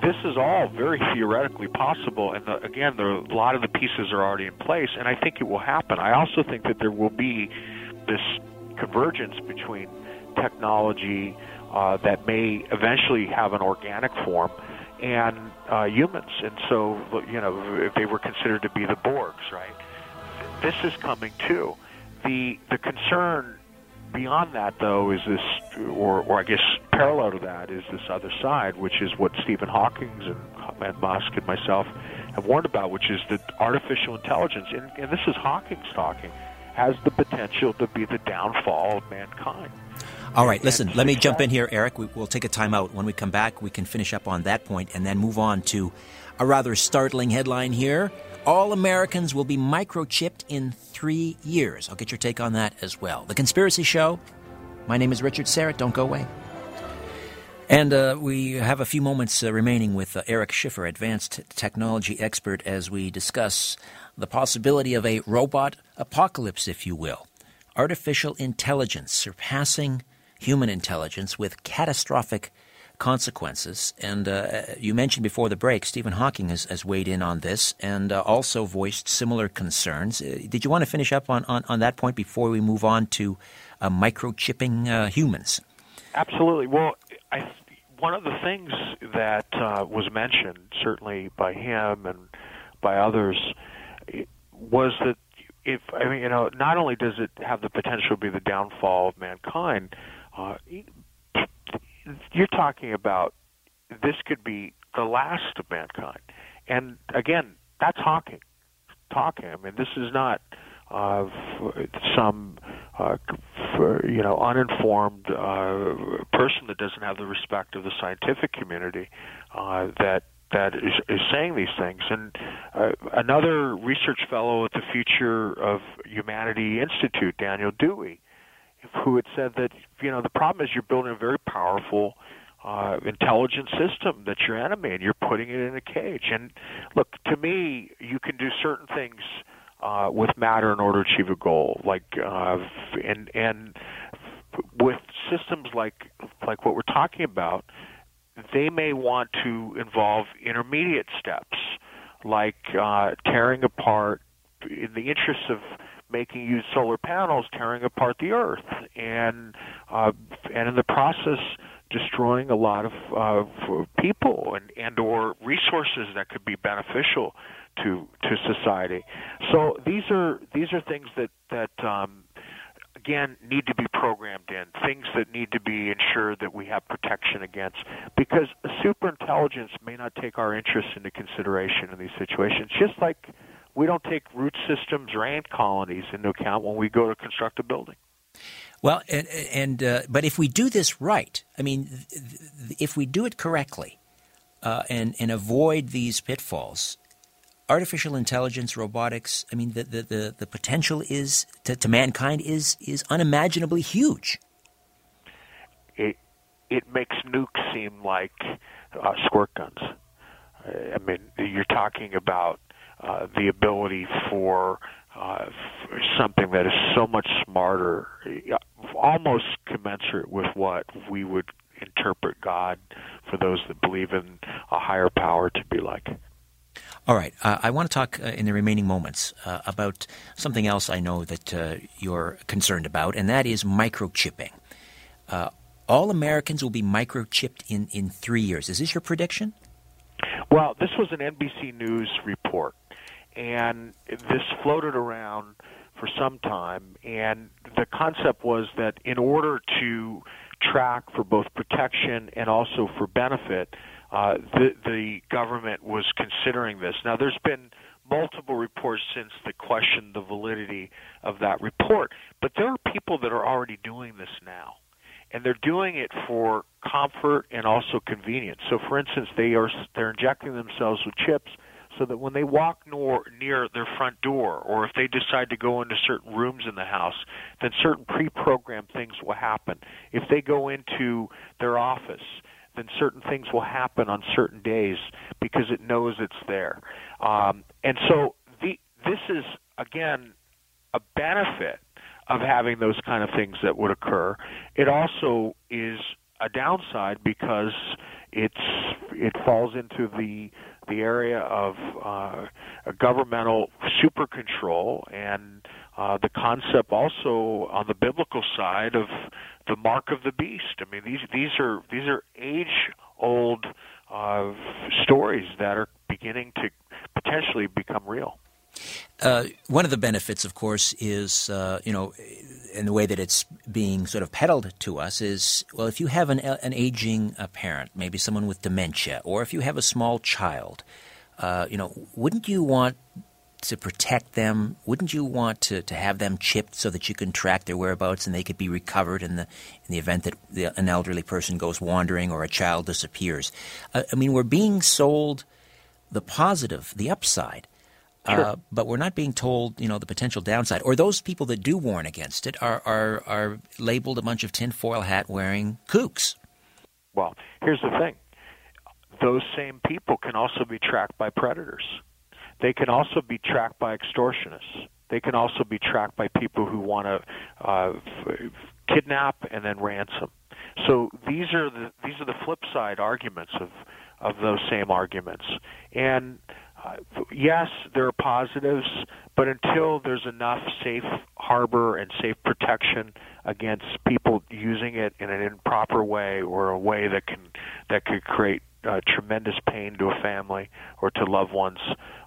this is all very theoretically possible, and the, again, the, a lot of the pieces are already in place, and I think it will happen. I also think that there will be this convergence between technology uh, that may eventually have an organic form and uh, humans, and so you know if they were considered to be the Borgs, right? This is coming too. The the concern beyond that, though, is this, or, or I guess parallel to that, is this other side, which is what Stephen Hawking and, and Musk and myself have warned about, which is that artificial intelligence, and, and this is Hawking's talking, has the potential to be the downfall of mankind. All right, listen, let me jump in here, Eric. We, will take a time out. When we come back, we can finish up on that point and then move on to a rather startling headline here all Americans will be microchipped in three years. I'll get your take on that as well. The Conspiracy Show. My name is Richard Syrett. Don't go away. And uh, we have a few moments uh, remaining with uh, Eric Schiffer, advanced technology expert, as we discuss the possibility of a robot apocalypse, if you will. Artificial intelligence surpassing human intelligence with catastrophic consequences. And uh, you mentioned before the break, Stephen Hawking has, has weighed in on this and uh, also voiced similar concerns. Uh, did you want to finish up on, on, on, that point before we move on to uh, microchipping uh, humans? Absolutely. Well, I, one of the things that uh, was mentioned, certainly by him and by others, was that if I mean, you know, not only does it have the potential to be the downfall of mankind, you're talking about this could be the last of mankind. And again, that's Hawking. Talking. I mean, this is not uh, some uh, for, you know uninformed uh, person that doesn't have the respect of the scientific community uh, that that is, is saying these things. And uh, another research fellow at the Future of Humanity Institute, Daniel Dewey, who had said that you know the problem is you're building a very powerful uh, intelligent system that's your enemy, and you're putting it in a cage. And look, to me, you can do certain things uh, with matter in order to achieve a goal, like uh, and and with systems like like what we're talking about, they may want to involve intermediate steps, like uh, tearing apart in the interest of making use solar panels, tearing apart the earth, and uh, and in the process destroying a lot of uh, people and and or resources that could be beneficial to to society. So these are these are things that that um, again need to be programmed in things that need to be ensured that we have protection against because superintelligence may not take our interests into consideration in these situations just like we don't take root systems or ant colonies into account when we go to construct a building well, and, and uh, but if we do this right, I mean, if we do it correctly, uh, and and avoid these pitfalls, artificial intelligence, robotics. I mean, the the the, the potential is to, to mankind is is unimaginably huge. It it makes nukes seem like uh, squirt guns. I mean, you're talking about uh, the ability for uh, something that is so much smarter, almost commensurate with what we would interpret God for those that believe in a higher power to be like. All right. Uh, I want to talk uh, in the remaining moments uh, about something else I know that uh, you're concerned about, and that is microchipping. Uh, all Americans will be microchipped in, in three years. Is this your prediction? Well, this was an NBC News report and this floated around for some time. And the concept was that in order to track for both protection and also for benefit, uh, the, the government was considering this. Now, there's been multiple reports since that question the validity of that report, but there are people that are already doing this now. And they're doing it for comfort and also convenience. So, for instance, they are they're injecting themselves with chips so that when they walk nor, near their front door or if they decide to go into certain rooms in the house, then certain pre-programmed things will happen. If they go into their office, then certain things will happen on certain days because it knows it's there. Um, and so the, this is, again, a benefit of having those kind of things that would occur. It also is a downside because it's it falls into the the area of uh, governmental super control and uh, the concept also on the biblical side of the mark of the beast. I mean, these these are these are age old uh, stories that are beginning to potentially become real. Uh, one of the benefits, of course, is uh, you know, in the way that it's being sort of peddled to us is well, if you have an an aging uh, parent, maybe someone with dementia, or if you have a small child, uh, you know, wouldn't you want to protect them? Wouldn't you want to, to have them chipped so that you can track their whereabouts and they could be recovered in the in the event that the, an elderly person goes wandering or a child disappears? Uh, I mean, we're being sold the positive, the upside. Sure. Uh, but we're not being told, you know, the potential downside. Or those people that do warn against it are are, are labeled a bunch of tinfoil hat wearing kooks. Well, here's the thing: those same people can also be tracked by predators. They can also be tracked by extortionists. They can also be tracked by people who want to uh, f- kidnap and then ransom. So these are the these are the flip side arguments of of those same arguments. And uh, yes, there are positives, but until there's enough safe harbor and safe protection against people using it in an improper way or a way that can that could create uh, tremendous pain to a family or to loved ones,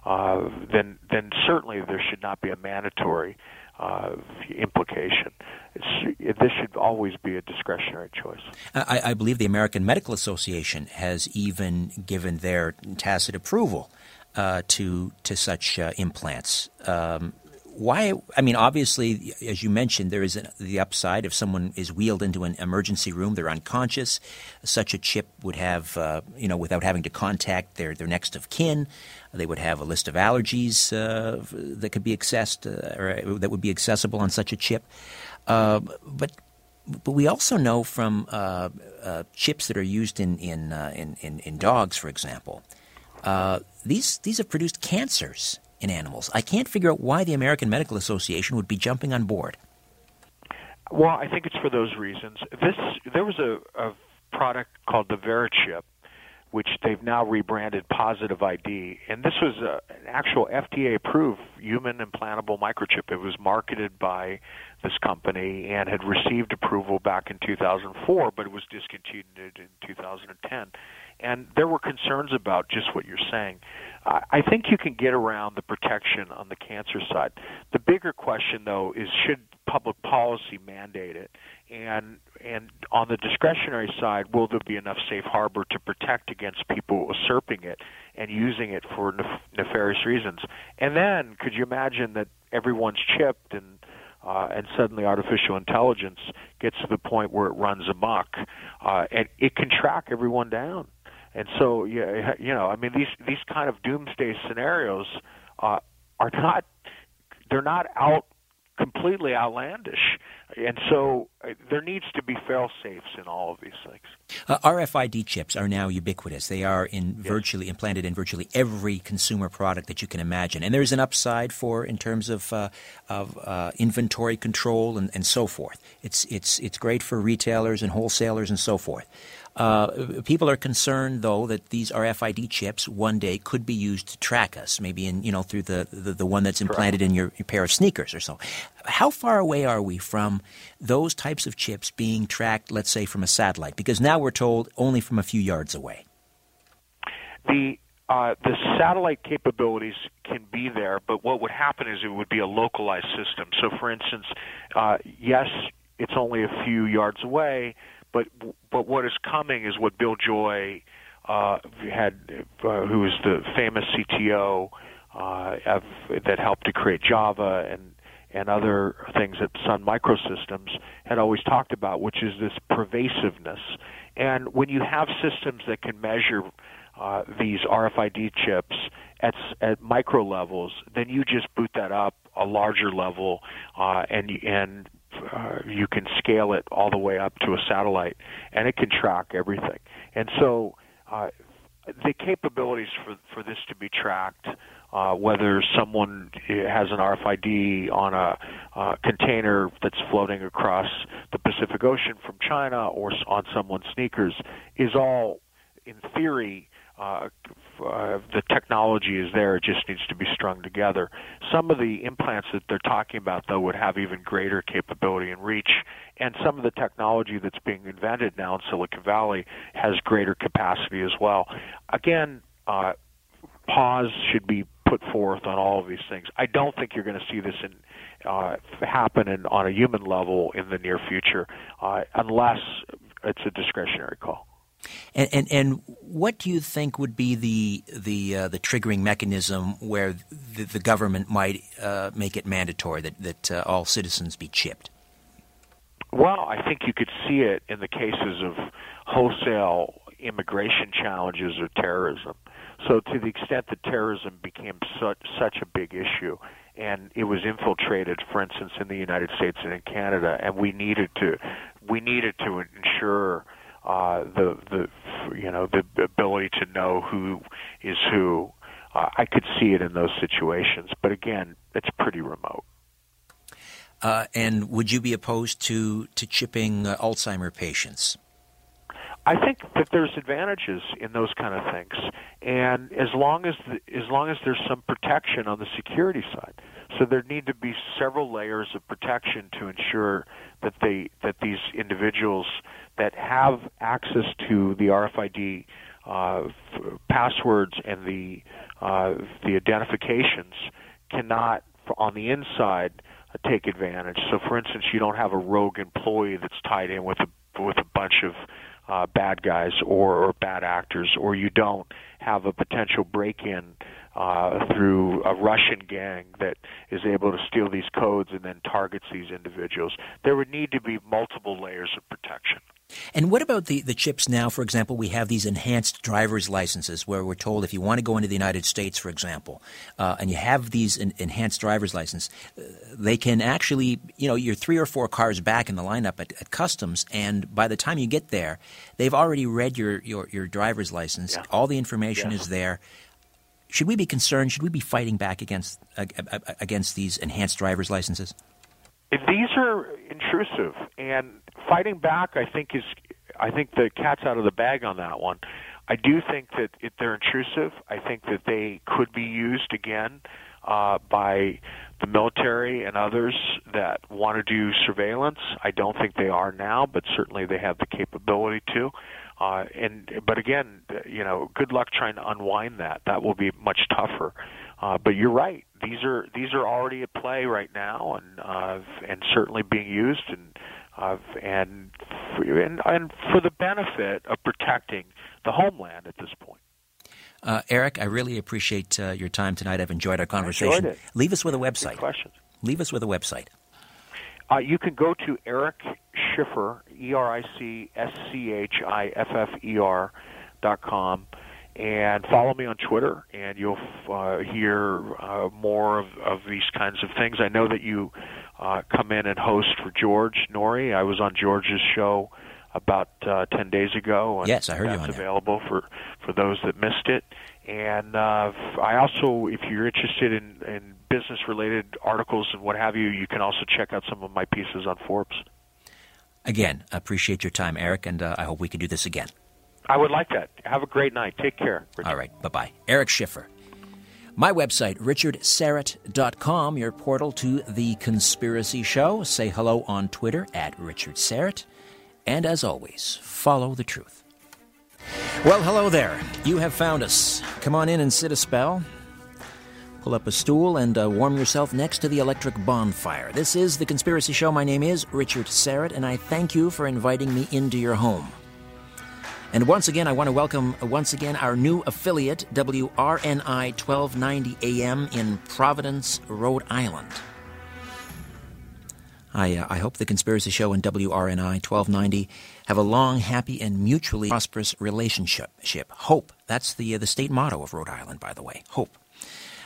uh, then then certainly there should not be a mandatory uh, implication. It's, this should always be a discretionary choice. I, I, believe the American Medical Association has even given their tacit approval to to such uh, implants. Um, why? I mean, obviously, as you mentioned, there is the upside if someone is wheeled into an emergency room, they're unconscious. Such a chip would have, uh, you know, without having to contact their, their next of kin, they would have a list of allergies uh, that could be accessed uh, or that would be accessible on such a chip. Uh, but but we also know from uh, uh, chips that are used in in, in, in, in dogs, for example, Uh, these these have produced cancers in animals. I can't figure out why the American Medical Association would be jumping on board. Well, I think it's for those reasons. This there was a, a product called the VeriChip, which they've now rebranded Positive ID, and this was a, an actual FDA-approved human implantable microchip. It was marketed by this company and had received approval back in 2004, but it was discontinued in 2010. And there were concerns about just what you're saying. I think you can get around the protection on the cancer side. The bigger question, though, is should public policy mandate it? And and on the discretionary side, will there be enough safe harbor to protect against people usurping it and using it for nef- nefarious reasons? And then, could you imagine that everyone's chipped and uh, and suddenly artificial intelligence gets to the point where it runs amok, uh, and it can track everyone down. And so, yeah, you know, I mean, these these kind of doomsday scenarios uh, are not they're not out completely outlandish. And so uh, there needs to be fail safes in all of these things. Uh, RFID chips are now ubiquitous. They are in yes. virtually implanted in virtually every consumer product that you can imagine. And there's an upside for in terms of uh, of uh, inventory control and, and so forth. It's it's it's great for retailers and wholesalers and so forth. Uh, people are concerned, though, that these RFID chips one day could be used to track us, maybe in you know through the the, the one that's implanted Correct. in your, your, pair of sneakers or so. How far away are we from those types of chips being tracked, let's say, from a satellite? Because now we're told only from a few yards away. The uh, the satellite capabilities can be there, but what would happen is it would be a localized system. So, for instance, uh, yes, it's only a few yards away, but but what is coming is what Bill Joy uh, had, uh, who was the famous CTO uh, of, that helped to create Java and and other things at Sun Microsystems had always talked about, which is this pervasiveness. And when you have systems that can measure uh, these RFID chips at at micro levels, then you just boot that up a larger level, uh, and and uh, you can scale it all the way up to a satellite, and it can track everything. And so, uh, the capabilities for for this to be tracked, uh, whether someone has an RFID on a uh, container that's floating across the Pacific Ocean from China or on someone's sneakers, is all in theory uh, uh, the technology is there; it just needs to be strung together. Some of the implants that they're talking about, though, would have even greater capability and reach, and some of the technology that's being invented now in Silicon Valley has greater capacity as well. Again, uh, pause should be put forth on all of these things. I don't think you're going to see this in uh, happen in, on a human level in the near future, uh, unless it's a discretionary call. And, and, and what do you think would be the the uh, the triggering mechanism where the, the government might uh, make it mandatory that that uh, all citizens be chipped? Well, I think you could see it in the cases of wholesale immigration challenges or terrorism. So, to the extent that terrorism became such such a big issue, and it was infiltrated, for instance, in the United States and in Canada, and we needed to we needed to ensure uh, the the you know the ability to know who is who. Uh, I could see it in those situations, but again, it's pretty remote. Uh, and would you be opposed to to chipping uh, Alzheimer patients? I think that there's advantages in those kind of things, and as long as the, as long as there's some protection on the security side, so there need to be several layers of protection to ensure that they that these individuals that have access to the RFID uh, passwords and the uh, the identifications cannot on the inside uh, take advantage. So, for instance, you don't have a rogue employee that's tied in with a with a bunch of uh, bad guys or, or bad actors, or you don't have a potential break-in uh, through a Russian gang that is able to steal these codes and then targets these individuals. There would need to be multiple layers of protection. And what about the, the chips now? For example, we have these enhanced driver's licenses where we're told if you want to go into the United States, for example, uh, and you have these enhanced driver's license, uh, they can actually, you know, you're three or four cars back in the lineup at, at, customs, and by the time you get there, they've already read your, your, your driver's license. Yeah. All the information yeah. is there. Should we be concerned? Should we be fighting back against against these enhanced driver's licenses? These are intrusive, and fighting back, I think is, I think the cat's out of the bag on that one. I do think that if they're intrusive, I think that they could be used again uh, by the military and others that want to do surveillance. I don't think they are now, but certainly they have the capability to. Uh, and but again, you know, good luck trying to unwind that. That will be much tougher. Uh, but you're right; these are these are already at play right now, and uh, and certainly being used, and uh, and, for, and and for the benefit of protecting the homeland at this point. Uh, Eric, I really appreciate uh, your time tonight. I've enjoyed our conversation. Enjoyed Leave us with a website. Leave us with a website. Uh, you can go to Eric Schiffer, E R I C S C H I F F E R dot com and follow me on Twitter, and you'll uh, hear uh, more of, of these kinds of things. I know that you uh, come in and host for George Noory. I was on George's show about uh, 10 days ago. And yes, I heard that's you on available for, for those that missed it. And uh, I also, if you're interested in, in business related articles and what have you, you can also check out some of my pieces on Forbes. Again, appreciate your time, Eric, and uh, I hope we can do this again. I would like that. Have a great night. Take care. Richard. All right. Bye bye. Eric Schiffer. My website, richardsyrett.com, your portal to The Conspiracy Show. Say hello on Twitter at Richard Syrett. And as always, follow the truth. Well, hello there. You have found us. Come on in and sit a spell. Pull up a stool and uh, warm yourself next to the electric bonfire. This is The Conspiracy Show. My name is Richard Syrett, and I thank you for inviting me into your home. And once again, I want to welcome uh, once again our new affiliate, WRNI 1290 AM in Providence, Rhode Island. I, uh, I hope the Conspiracy Show and WRNI 1290 have a long, happy, and mutually prosperous relationship. Hope. That's the, uh, the state motto of Rhode Island, by the way. Hope.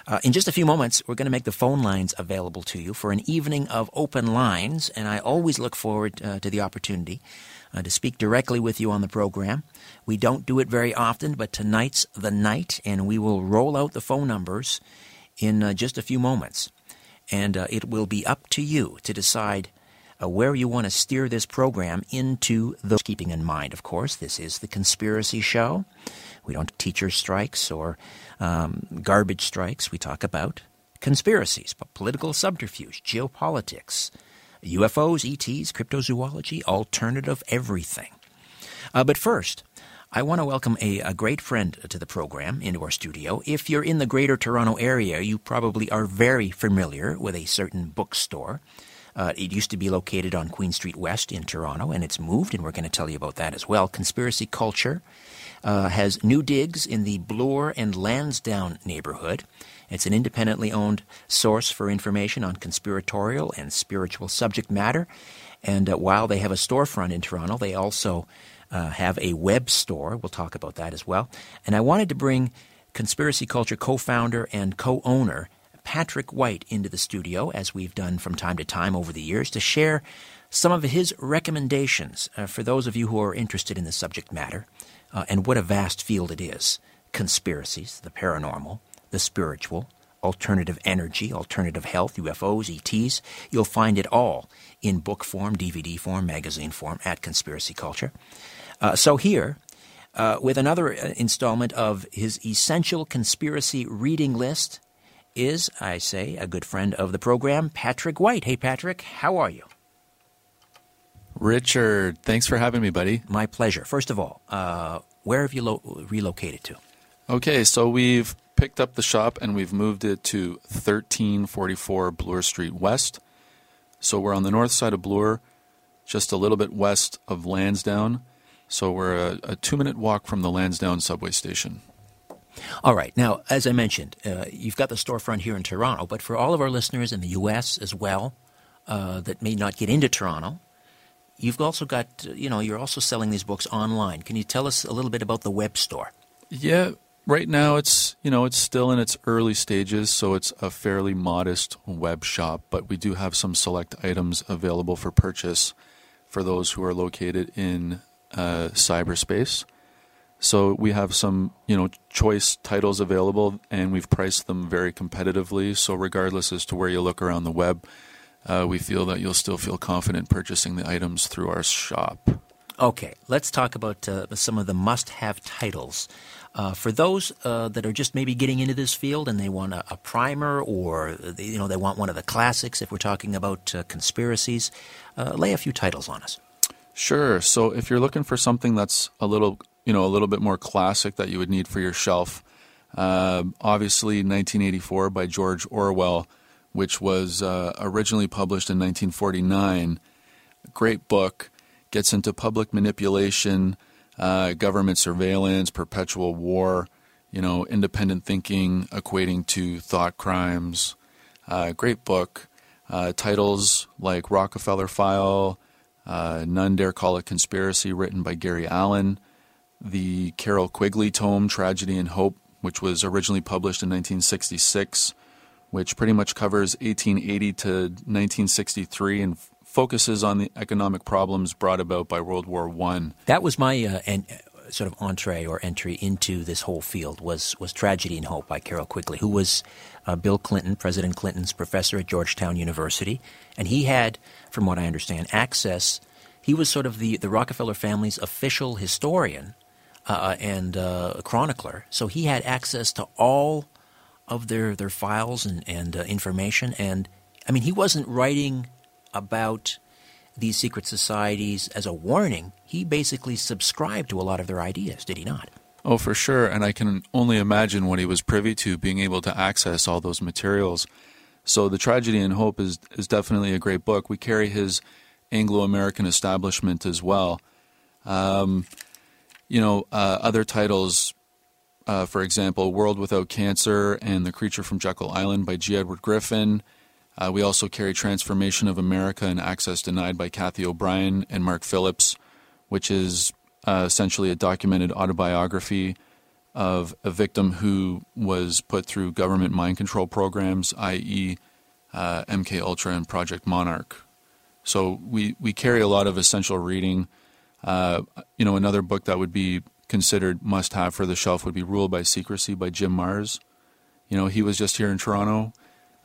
Uh, in just a few moments, we're going to make the phone lines available to you for an evening of open lines, and I always look forward uh, to the opportunity uh, to speak directly with you on the program. We don't do it very often, but tonight's the night, and we will roll out the phone numbers in uh, just a few moments. And uh, it will be up to you to decide uh, where you want to steer this program into the keeping in mind, of course, this is the conspiracy show. We don't teacher strikes or um, garbage strikes. We talk about conspiracies, political subterfuge, geopolitics, UFOs, ETs, cryptozoology, alternative everything. Uh, but first, I want to welcome a, a, great friend to the program into our studio. If you're in the greater Toronto area, you probably are very familiar with a certain bookstore. Uh, it used to be located on Queen Street West in Toronto, and it's moved, and we're going to tell you about that as well. Conspiracy Culture uh, has new digs in the Bloor and Lansdowne neighborhood. It's an independently owned source for information on conspiratorial and spiritual subject matter. And uh, while they have a storefront in Toronto, they also uh, have a web store. We'll talk about that as well. And I wanted to bring Conspiracy Culture co founder and co owner Patrick Whyte into the studio, as we've done from time to time over the years, to share some of his recommendations uh, for those of you who are interested in the subject matter uh, and what a vast field it is conspiracies, the paranormal, the spiritual, alternative energy, alternative health, UFOs, ETs. You'll find it all in book form, DVD form, magazine form at Conspiracy Culture. Uh, so here, uh, with another uh, installment of his essential conspiracy reading list, is, I say, a good friend of the program, Patrick Whyte. Hey, Patrick, how are you? Richard, thanks for having me, buddy. My pleasure. First of all, uh, where have you lo- relocated to? Okay, so we've picked up the shop and we've moved it to 1344 Bloor Street West. So we're on the north side of Bloor, just a little bit west of Lansdowne. So we're a, a two minute walk from the Lansdowne subway station. All right. Now, as I mentioned, uh, you've got the storefront here in Toronto, but for all of our listeners in the U.S. as well uh, that may not get into Toronto, you've also got, uh, you know, you're also selling these books online. Can you tell us a little bit about the web store? Yeah, right now it's you know it's still in its early stages, so it's a fairly modest web shop. But we do have some select items available for purchase for those who are located in uh, cyberspace. So we have some you know choice titles available, and we've priced them very competitively. So regardless as to where you look around the web, uh, we feel that you'll still feel confident purchasing the items through our shop. Okay, let's talk about uh, some of the must-have titles. Uh, for those uh, that are just maybe getting into this field and they want a, a primer, or they, you know they want one of the classics, if we're talking about uh, conspiracies, uh, lay a few titles on us. Sure. So if you're looking for something that's a little, you know, a little bit more classic that you would need for your shelf, uh, obviously 1984 by George Orwell, which was uh, originally published in 1949. Great book. Gets into public manipulation uh, government surveillance, perpetual war, you know, independent thinking equating to thought crimes. Uh, great book. Uh, titles like Rockefeller File, uh, None Dare Call It Conspiracy, written by Gary Allen. The Carroll Quigley tome, Tragedy and Hope, which was originally published in 1966, which pretty much covers 1880 to 1963 and focuses on the economic problems brought about by World War One. That was my uh, en- sort of entree or entry into this whole field was was Tragedy and Hope by Carroll Quigley, who was uh, Bill Clinton, President Clinton's professor at Georgetown University, and he had, from what I understand, access. He was sort of the, the Rockefeller family's official historian uh, and uh, chronicler, so he had access to all of their, their files and, and uh, information. And I mean, he wasn't writing about these secret societies as a warning, he basically subscribed to a lot of their ideas, did he not? Oh, for sure. And I can only imagine what he was privy to, being able to access all those materials. So, The Tragedy and Hope is, is definitely a great book. We carry his Anglo American establishment as well. Um, you know, uh, other titles, uh, for example, World Without Cancer and The Creature from Jekyll Island by G. Edward Griffin. Uh, we also carry Trance Formation of America and Access Denied by Cathy O'Brien and Mark Phillips, which is uh, essentially a documented autobiography of a victim who was put through government mind control programs, i.e., uh, MK Ultra and Project Monarch. So we, we carry a lot of essential reading. Uh, you know, another book that would be considered must have for the shelf would be Rule by Secrecy by Jim Marrs. You know, he was just here in Toronto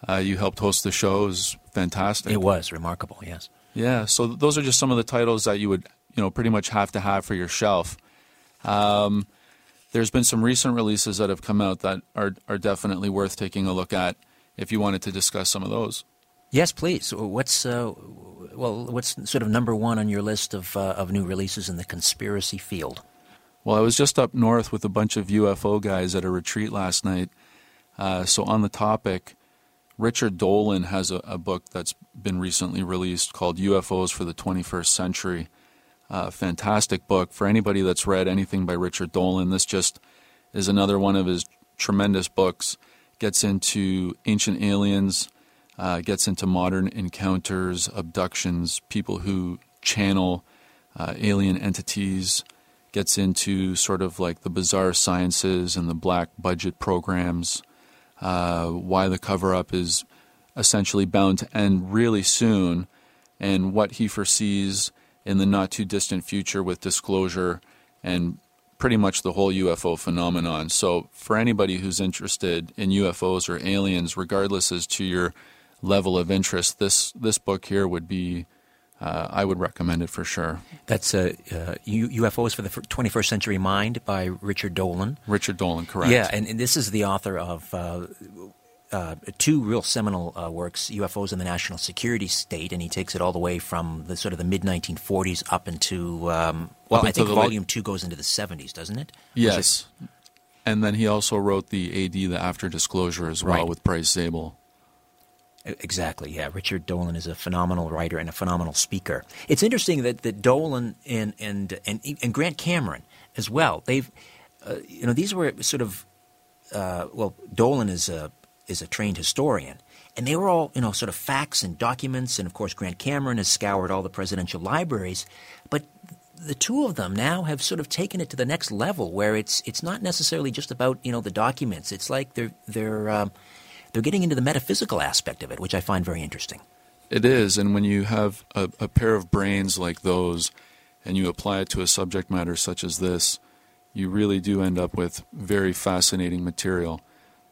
uh, you helped host the show. It was fantastic. It was remarkable, yes. Yeah, so those are just some of the titles that you would, you know, pretty much have to have for your shelf. Um, there's been some recent releases that have come out that are are definitely worth taking a look at if you wanted to discuss some of those. Yes, please. What's uh, well, what's sort of number one on your list of uh, of new releases in the conspiracy field? Well, I was just up north with a bunch of UFO guys at a retreat last night. Uh, so on the topic, Richard Dolan has a, a, book that's been recently released called UFOs for the 21st Century. Uh, fantastic book for anybody that's read anything by Richard Dolan. This just is another one of his tremendous books. Gets into ancient aliens, uh, gets into modern encounters, abductions, people who channel uh, alien entities, gets into sort of like the bizarre sciences and the black budget programs uh, why the cover up is essentially bound to end really soon, and what he foresees in the not too distant future with disclosure and pretty much the whole UFO phenomenon. So, for anybody who's interested in UFOs or aliens, regardless as to your level of interest, this this book here would be uh, I would recommend it for sure. That's uh, uh, UFOs for the 21st Century Mind by Richard Dolan. Richard Dolan, correct. Yeah, and, and this is the author of uh, uh, two real seminal uh, works, UFOs in the National Security State, and he takes it all the way from the sort of the mid 1940s up into, um, well, up I think volume late... two goes into the 70s, doesn't it? Yes. It... And then he also wrote the AD, the After Disclosure, as well, right. with Bryce Zabel. Exactly. Yeah, Richard Dolan is a phenomenal writer and a phenomenal speaker. It's interesting that, that Dolan and, and and and Grant Cameron as well. They've uh, you know these were sort of uh, well, Dolan is a is a trained historian, and they were all you know sort of facts and documents, and of course Grant Cameron has scoured all the presidential libraries, but the two of them now have sort of taken it to the next level, where it's it's not necessarily just about you know the documents. It's like they're they're um, they're getting into the metaphysical aspect of it, which I find very interesting. It is, and when you have a, a pair of brains like those, and you apply it to a subject matter such as this, you really do end up with very fascinating material.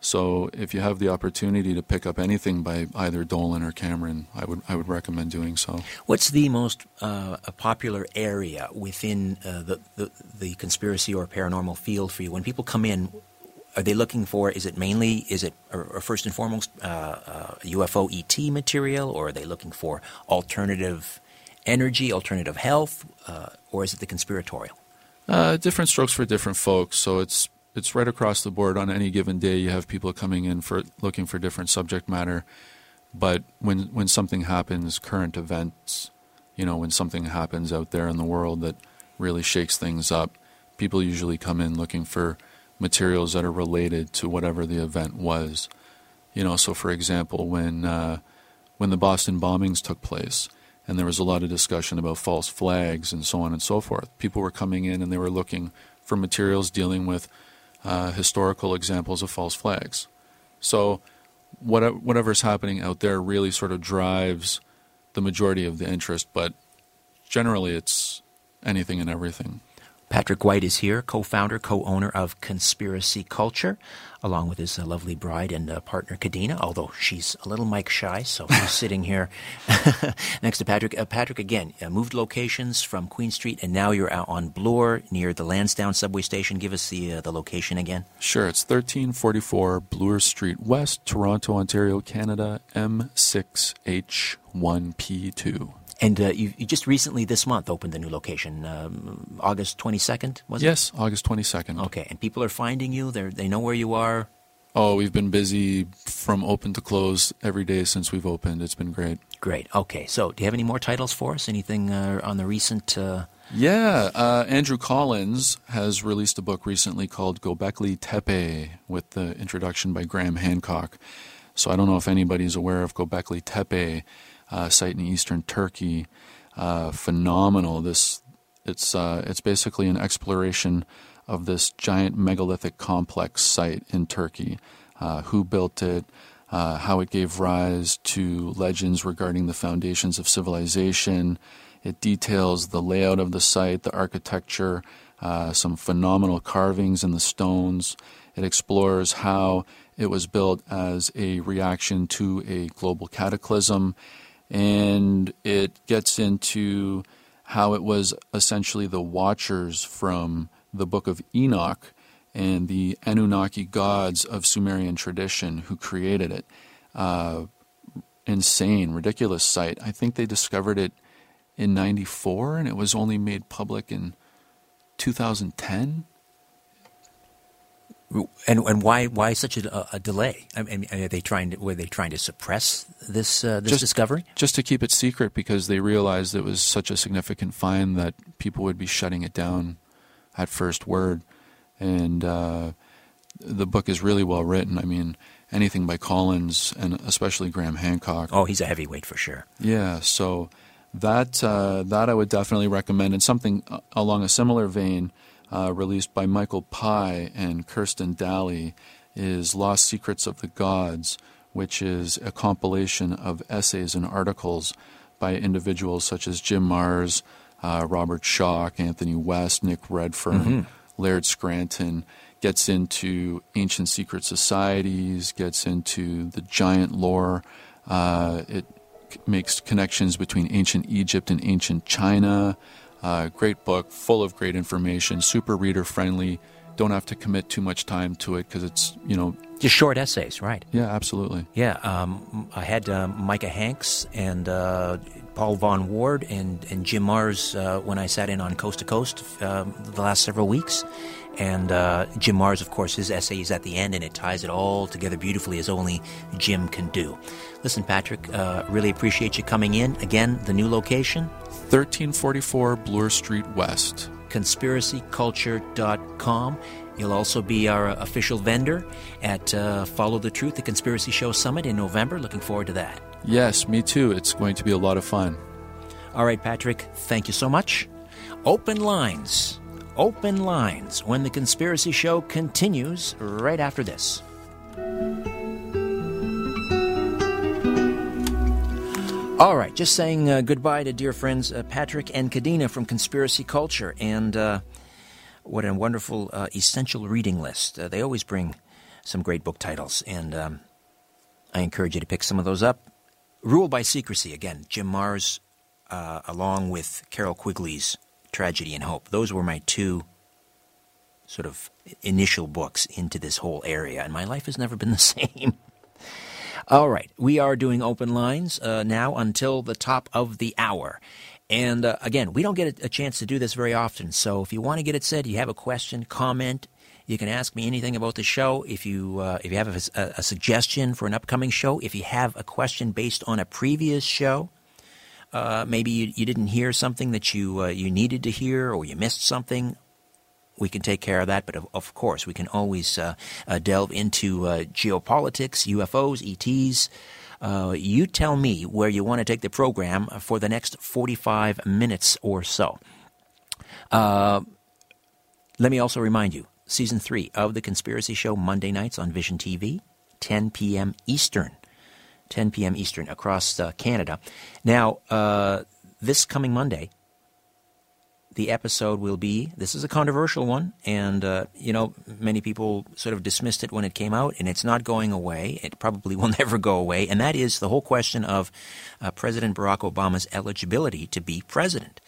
So if you have the opportunity to pick up anything by either Dolan or Cameron, I would I would recommend doing so. What's the most uh, popular area within uh, the, the, the conspiracy or paranormal field for you? When people come in, are they looking for? Is it mainly is it or, first and foremost uh, UFO uh, ET material, or are they looking for alternative energy, alternative health, uh, or is it the conspiratorial? Uh, different strokes for different folks. So it's it's right across the board. On any given day, you have people coming in for looking for different subject matter. But when when something happens, current events, you know, when something happens out there in the world that really shakes things up, people usually come in looking for materials that are related to whatever the event was. You know, so for example, when uh, when the Boston bombings took place, and there was a lot of discussion about false flags and so on and so forth, people were coming in and they were looking for materials dealing with uh, historical examples of false flags. So, what, whatever's happening out there really sort of drives the majority of the interest, but generally it's anything and everything. Patrick Whyte is here, co founder, co owner of Conspiracy Culture, along with his uh, lovely bride and uh, partner, Kadena, although she's a little mic shy, so he's sitting here next to Patrick. Uh, Patrick, again, uh, moved locations from Queen Street, and now you're out on Bloor near the Lansdowne subway station. Give us the, uh, the location again. Sure, it's 1344 Bloor Street West, Toronto, Ontario, Canada, M6H1P2. And uh, you, you, just recently this month opened the new location, um, August 22nd, was it? Yes, August 22nd. Okay, and people are finding you. They they know where you are. Oh, we've been busy from open to close every day since we've opened. It's been great. Great. Okay, so do you have any more titles for us? Anything uh, on the recent? Uh... Yeah, uh, Andrew Collins has released a book recently called Gobekli Tepe with the introduction by Graham Hancock. So I don't know if anybody's aware of Gobekli Tepe uh, site in eastern Turkey. Uh, phenomenal. This it's uh, it's basically an exploration of this giant megalithic complex site in Turkey. Uh, who built it? Uh, how it gave rise to legends regarding the foundations of civilization. It details the layout of the site, the architecture, uh, some phenomenal carvings in the stones. It explores how it was built as a reaction to a global cataclysm and it gets into how it was essentially the watchers from the book of Enoch and the Anunnaki gods of Sumerian tradition who created it. Uh, insane, ridiculous site. I think they discovered it in 94 and it was only made public in 2010 and and why why such a, a delay? I mean, are they trying to were they trying to suppress this uh, this just, discovery? Just to keep it secret because they realized it was such a significant find that people would be shutting it down at first word. And uh, the book is really well written. I mean, anything by Collins and especially Graham Hancock. Oh, he's a heavyweight for sure. Yeah, so that uh, that I would definitely recommend. And something uh, along a similar vein uh, released by Michael Pye and Kirsten Dalley, is Lost Secrets of the Gods, which is a compilation of essays and articles by individuals such as Jim Marrs, uh, Robert Schoch, Anthony West, Nick Redfern, mm-hmm. Laird Scranton, gets into ancient secret societies, gets into the giant lore. Uh, it makes connections between ancient Egypt and ancient China. Uh, great book, full of great information, super reader friendly. Don't have to commit too much time to it because it's you know just short essays, right? Yeah, absolutely. Yeah, um, I had uh, Micah Hanks and uh, Paul Von Ward and and Jim Marrs uh, when I sat in on Coast to Coast um, the last several weeks, and uh, Jim Marrs, of course, his essay is at the end and it ties it all together beautifully as only Jim can do. Listen, Patrick, uh, really appreciate you coming in. Again, the new location 1344 Bloor Street West. Conspiracyculture.com. You'll also be our official vendor at uh, Follow the Truth, the Conspiracy Show Summit in November. Looking forward to that. Yes, me too. It's going to be a lot of fun. All right, Patrick, thank you so much. Open lines. Open lines when the Conspiracy Show continues right after this. All right, just saying uh, goodbye to dear friends uh, Patrick and Kadena from Conspiracy Culture. And uh, what a wonderful uh, essential reading list. Uh, they always bring some great book titles, and um, I encourage you to pick some of those up. Rule by Secrecy, again, Jim Marrs, uh, along with Carroll Quigley's Tragedy and Hope. Those were my two sort of initial books into this whole area, and my life has never been the same. All right, we are doing open lines uh, now until the top of the hour. And uh, again, we don't get a, chance to do this very often. So if you want to get it said, you have a question, comment, you can ask me anything about the show. If you uh, if you have a, a, suggestion for an upcoming show, if you have a question based on a previous show, uh, maybe you, you, didn't hear something that you uh, you needed to hear, or you missed something, we can take care of that. But of, of course, we can always uh, uh, delve into uh, geopolitics, UFOs, ETs. Uh, you tell me where you want to take the program for the next 45 minutes or so. Uh, let me also remind you season three of The Conspiracy Show, Monday nights on Vision TV, 10 p.m. Eastern. 10 p.m. Eastern across uh, Canada. Now, this coming Monday, the episode will be. This is a controversial one, and uh, you know many people sort of dismissed it when it came out, and it's not going away. It probably will never go away, and that is the whole question of uh, President Barack Obama's eligibility to be president.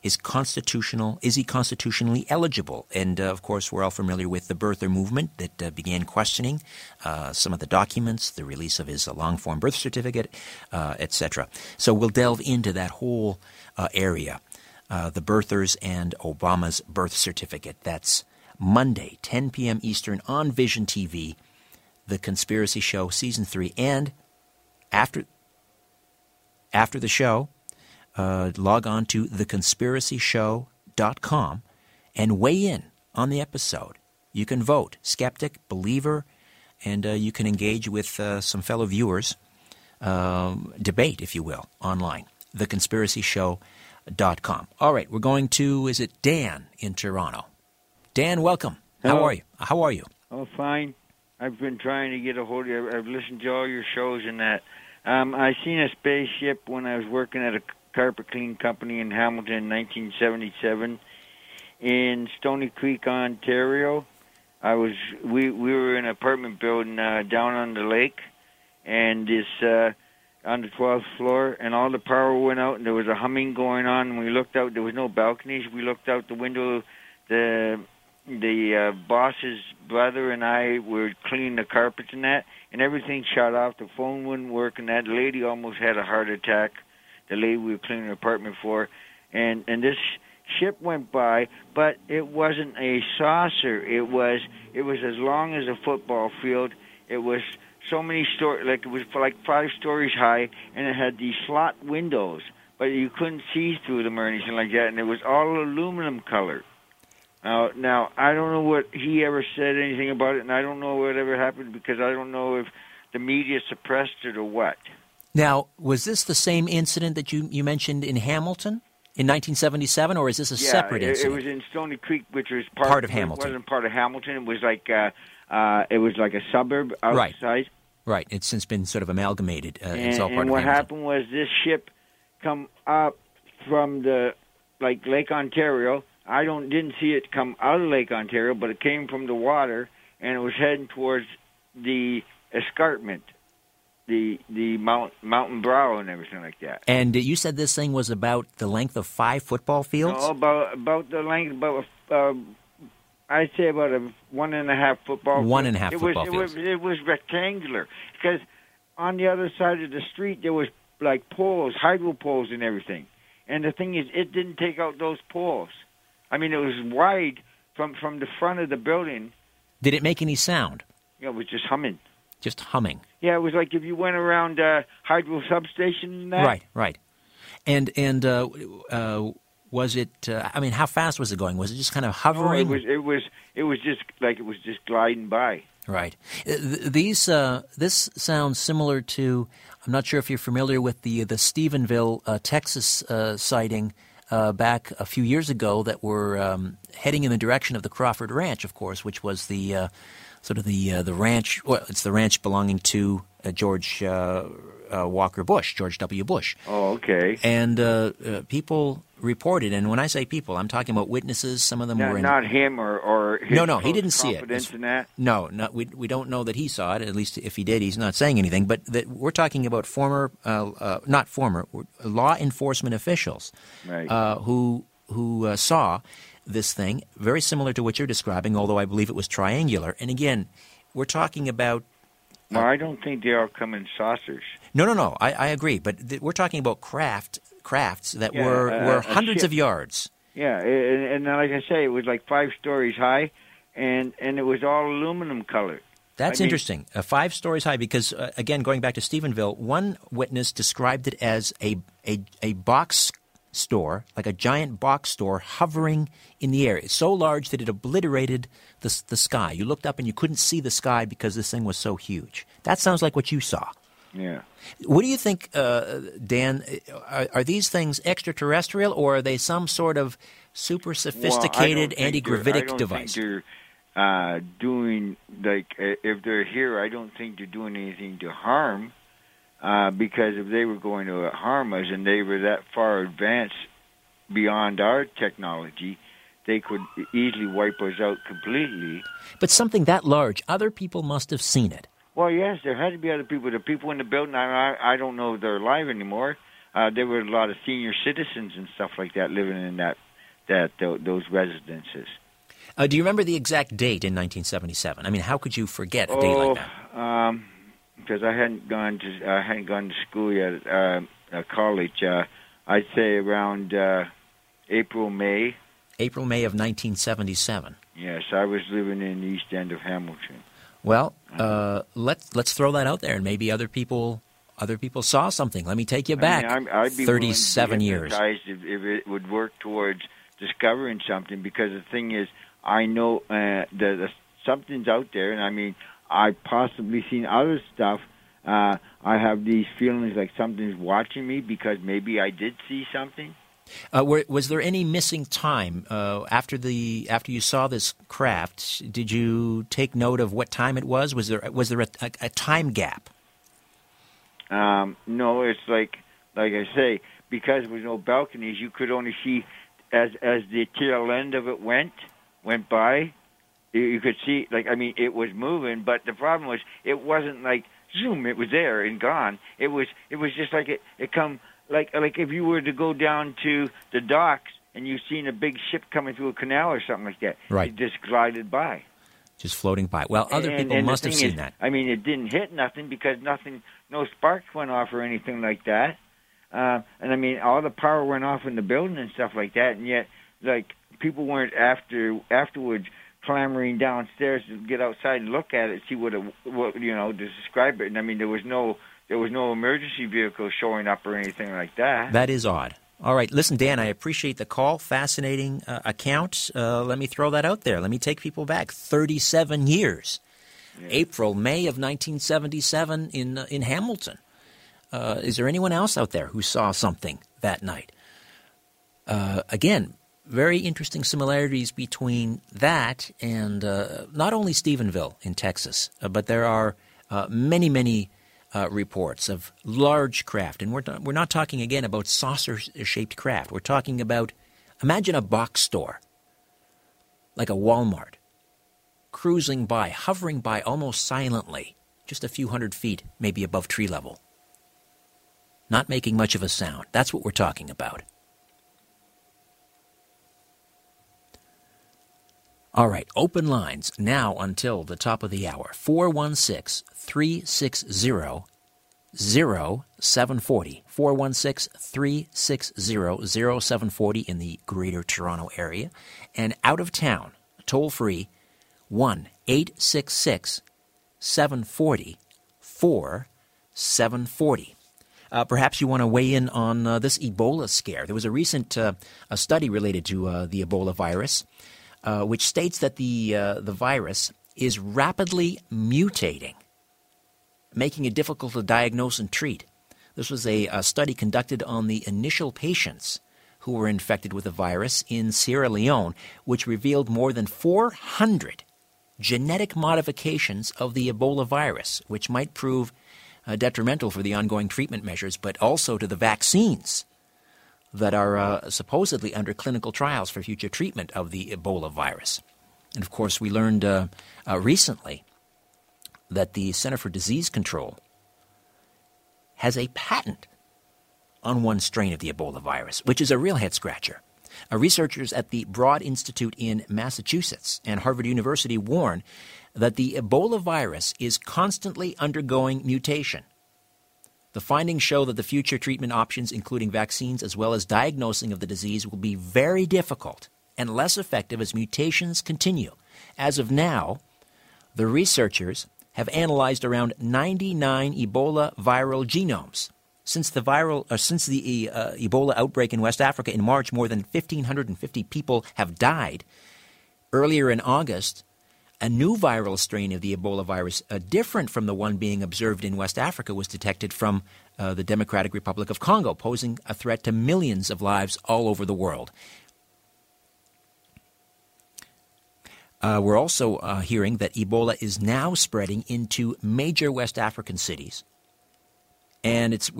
Is constitutional? Is he constitutionally eligible? And uh, of course, we're all familiar with the birther movement that uh, began questioning uh, some of the documents, the release of his long-form birth certificate, uh, etc. So we'll delve into that whole area uh, the birthers and Obama's birth certificate. That's Monday, 10 p.m. Eastern on Vision TV, The Conspiracy Show, Season 3. And after, after the show, uh, log on to theconspiracyshow.com and weigh in on the episode. You can vote, skeptic, believer, and uh, you can engage with uh, some fellow viewers, um, debate, if you will, online. The Conspiracy Show com. All right, we're going to, is it Dan in Toronto? Dan, welcome. Hello. How are you? How are you? Oh, fine. I've been trying to get a hold of you. I've listened to all your shows and that. Um, I seen a spaceship when I was working at a carpet clean company in Hamilton in 1977 in Stony Creek, Ontario. I was we we were in an apartment building uh, down on the lake, and this uh, on the 12th floor, and all the power went out, and there was a humming going on. And we looked out; there was no balconies. We looked out the window. The the uh, boss's brother and I were cleaning the carpets and that, and everything shut off. The phone wouldn't work, and that lady almost had a heart attack. The lady we were cleaning the apartment for, and and this ship went by, but it wasn't a saucer. It was it was as long as a football field. It was so many stories, like it was like five stories high, and it had these slot windows, but you couldn't see through them or anything like that, and it was all aluminum colored. Now, now I don't know what he ever said anything about it, and I don't know what ever happened because I don't know if the media suppressed it or what. Now, was this the same incident that you you mentioned in Hamilton? in 1977, or is this a yeah, separate it, incident? it was in Stony Creek, which was part, part of Hamilton. It wasn't part of Hamilton. It was like uh, uh, it was like a suburb outside. Right. Right. It's since been sort of amalgamated. Uh, and, it's all part and what happened was this ship come up from the like Lake Ontario. I don't didn't see it come out of Lake Ontario, but it came from the water and it was heading towards the escarpment, the the mount, mountain brow and everything like that. And you said this thing was about the length of five football fields. No, about about the length about uh, I'd say about a one and a half football. One and a half it football was, fields. It was, it was rectangular because on the other side of the street there was like poles, hydro poles, and everything. And the thing is, it didn't take out those poles. I mean, it was wide from from the front of the building. Did it make any sound? Know, it was just humming. Just humming. Yeah, it was like if you went around uh, hydro substation. That. Right, right. And and uh, uh, was it? Uh, I mean, how fast was it going? Was it just kind of No, hovering? it was it was it was just like it was just gliding by. Right. Uh, These uh, this sounds similar to. I'm not sure if you're familiar with the the Stephenville, uh, Texas uh, sighting uh, back a few years ago that were um, heading in the direction of the Crawford Ranch, of course, which was the uh, sort of the uh, the ranch. Well, it's the ranch belonging to uh, George uh, Walker Bush, George W. Bush. Oh, okay. And uh, uh, people reported, and when I say people, I'm talking about witnesses. Some of them were in not him or or No, no, he didn't see it. in that. No, no, we we don't know that he saw it. At least if he did, he's not saying anything. But that we're talking about former, uh, uh, not former, law enforcement officials Right. uh, who who uh, saw this thing, very similar to what you're describing. Although I believe it was triangular. And again, we're talking about. well, I don't think they all come in saucers. No, no, no. I, I agree, but th- we're talking about craft crafts that Yeah, were uh, were hundreds ship. of yards. Yeah, and, and like I say, it was like five stories high, and and it was all aluminum colored. That's I mean- interesting. Uh, five stories high, because uh, again, going back to Stephenville, one witness described it as a, a a box store, like a giant box store, hovering in the air. It's so large that it obliterated the the sky. You looked up and you couldn't see the sky because this thing was so huge. That sounds like what you saw. Yeah. What do you think, uh, Dan? Are, are these things extraterrestrial, or are they some sort of super sophisticated well, anti think they're- I gravitic don't device? Think they're uh, doing like if they're here, I don't think they're doing anything to harm. Uh, because if they were going to harm us and they were that far advanced beyond our technology, they could easily wipe us out completely. But something that large, other people must have seen it. Well, yes, there had to be other people. The people in the building, I, I I don't know if they're alive anymore. Uh, there were a lot of senior citizens and stuff like that living in that that tho- those residences. Uh, do you remember the exact date in 1977? I mean, how could you forget a oh, like that? um, because I hadn't gone to I hadn't gone to school yet, uh, college. Uh, I'd say around uh, April, May. April, May of 1977. Yes, I was living in the East End of Hamilton. Well, uh, let's let's throw that out there, and maybe other people other people saw something. Let me take you back I mean, I'd be willing to be 37 years. If, if it would work towards discovering something, because the thing is, I know uh, that something's out there, and I mean, I've possibly seen other stuff. Uh, I have these feelings like something's watching me because maybe I did see something. Uh, were, was there any missing time uh, after the after you saw this craft? Did you take note of what time it was? Was there was there a, a, a time gap? Um, no, it's like like I say, because there was no balconies, you could only see as as the tail end of it went went by. You, you could see, like I mean, it was moving, but the problem was it wasn't like zoom. It was there and gone. It was it was just like it it come like like if you were to go down to the docks and you've seen a big ship coming through a canal or something like that. Right. It just glided by. Just floating by. Well, other And- people and must have seen is, that. I mean, it didn't hit nothing because nothing, no sparks went off or anything like that. Uh, and I mean, all the power went off in the building and stuff like that. And yet, like people weren't after afterwards clamoring downstairs to get outside and look at it, see what it, what you know, to describe it. And I mean, there was no there was no emergency vehicle showing up or anything like that. That is odd. All right, listen, Dan, I appreciate the call. Fascinating uh, account. Uh, let me throw that out there. Let me take people back 37 years. April, May of 1977 in uh, in Hamilton. Uh, is there anyone else out there who saw something that night? Uh, again, very interesting similarities between that and uh, not only Stephenville in Texas, uh, but there are uh, many, many uh, reports of large craft, and we're not, we're not talking again about saucer-shaped craft. We're talking about imagine a box store, like a Walmart, cruising by, hovering by almost silently, just a few hundred feet, maybe above tree level, not making much of a sound. That's what we're talking about. All right, open lines now until the top of the hour. 416 360 0740. 416 360 0740 in the greater Toronto area. And out of town, toll free 1 866 740 4740. Uh, perhaps you want to weigh in on uh, this Ebola scare. There was a recent uh, a study related to uh, the Ebola virus, uh, which states that the uh, the virus is rapidly mutating, making it difficult to diagnose and treat. This was a, a study conducted on the initial patients who were infected with the virus in Sierra Leone, which revealed more than 400 genetic modifications of the Ebola virus, which might prove uh, detrimental for the ongoing treatment measures, but also to the vaccines that are uh, supposedly under clinical trials for future treatment of the Ebola virus. And of course, we learned uh, uh recently that the Center for Disease Control has a patent on one strain of the Ebola virus, which is a real head scratcher. Uh, researchers at the Broad Institute in Massachusetts and Harvard University warn that the Ebola virus is constantly undergoing mutation. The findings show that the future treatment options, including vaccines as well as diagnosing of the disease, will be very difficult and less effective as mutations continue. As of now, the researchers have analyzed around 99 Ebola viral genomes since the viral, uh, since the uh, Ebola outbreak in West Africa in March, more than 1,550 people have died. Earlier in August, a new viral strain of the Ebola virus, uh, different from the one being observed in West Africa, was detected from uh, the Democratic Republic of Congo, posing a threat to millions of lives all over the world. Uh, we're also uh, hearing that Ebola is now spreading into major West African cities and it's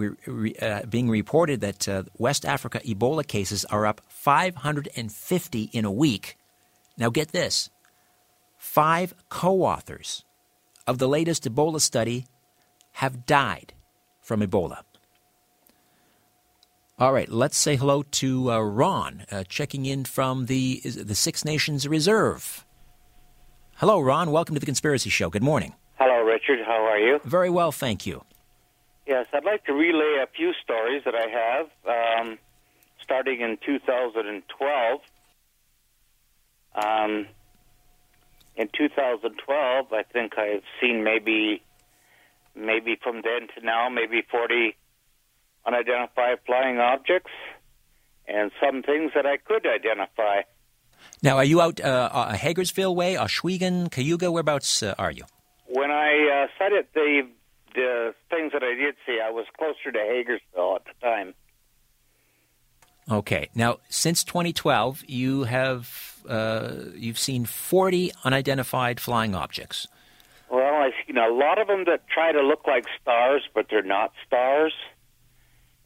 uh, being reported that uh, West Africa Ebola cases are up 550 in a week. Now, get this five co authors of the latest Ebola study have died from Ebola. All right, let's say hello to uh, Ron, uh, checking in from the, the Six Nations Reserve. Hello, Ron. Welcome to the Conspiracy Show. Good morning. Hello, Richard. How are you? Very well, thank you. Yes, I'd like to relay a few stories that I have, um, starting in 2012. Um, in 2012, I think I've seen maybe, maybe from then to now, maybe 40 unidentified flying objects, and some things that I could identify. Now, are you out uh, uh, Hagersville way, Ohsweken, Cayuga? Whereabouts uh, are you? When I uh, sighted the the things that I did see, I was closer to Hagersville at the time. Okay. Now, since 2012, you have uh, you've seen 40 unidentified flying objects. Well, I've seen a lot of them that try to look like stars, but they're not stars.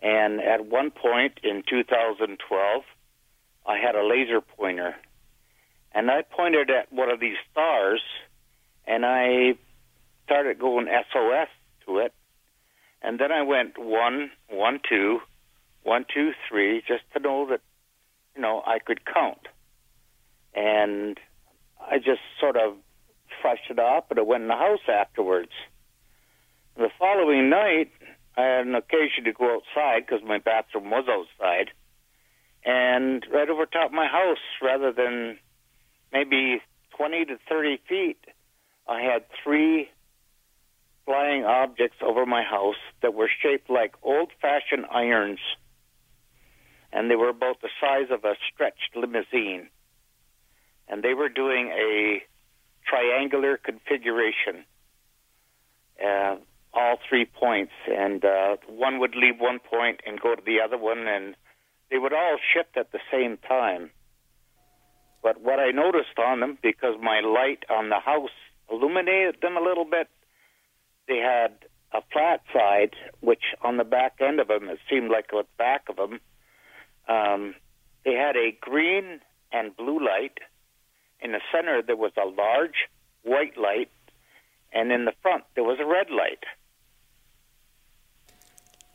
And at one point in 2012, I had a laser pointer, and I pointed at one of these stars, and I started going SOS to it. And then I went one, one, two, one, two, three, just to know that, you know, I could count. And I just sort of flushed it off, but I went in the house afterwards. The following night, I had an occasion to go outside because my bathroom was outside. And right over top of my house, rather than maybe 20 to 30 feet, I had three flying objects over my house that were shaped like old fashioned irons, and they were about the size of a stretched limousine. And they were doing a triangular configuration, uh, all three points, and uh, one would leave one point and go to the other one, and they would all shift at the same time. But what I noticed on them, because my light on the house illuminated them a little bit, they had a flat side, which on the back end of them, it seemed like the back of them, um, they had a green and blue light. In the center, there was a large white light, and in the front, there was a red light.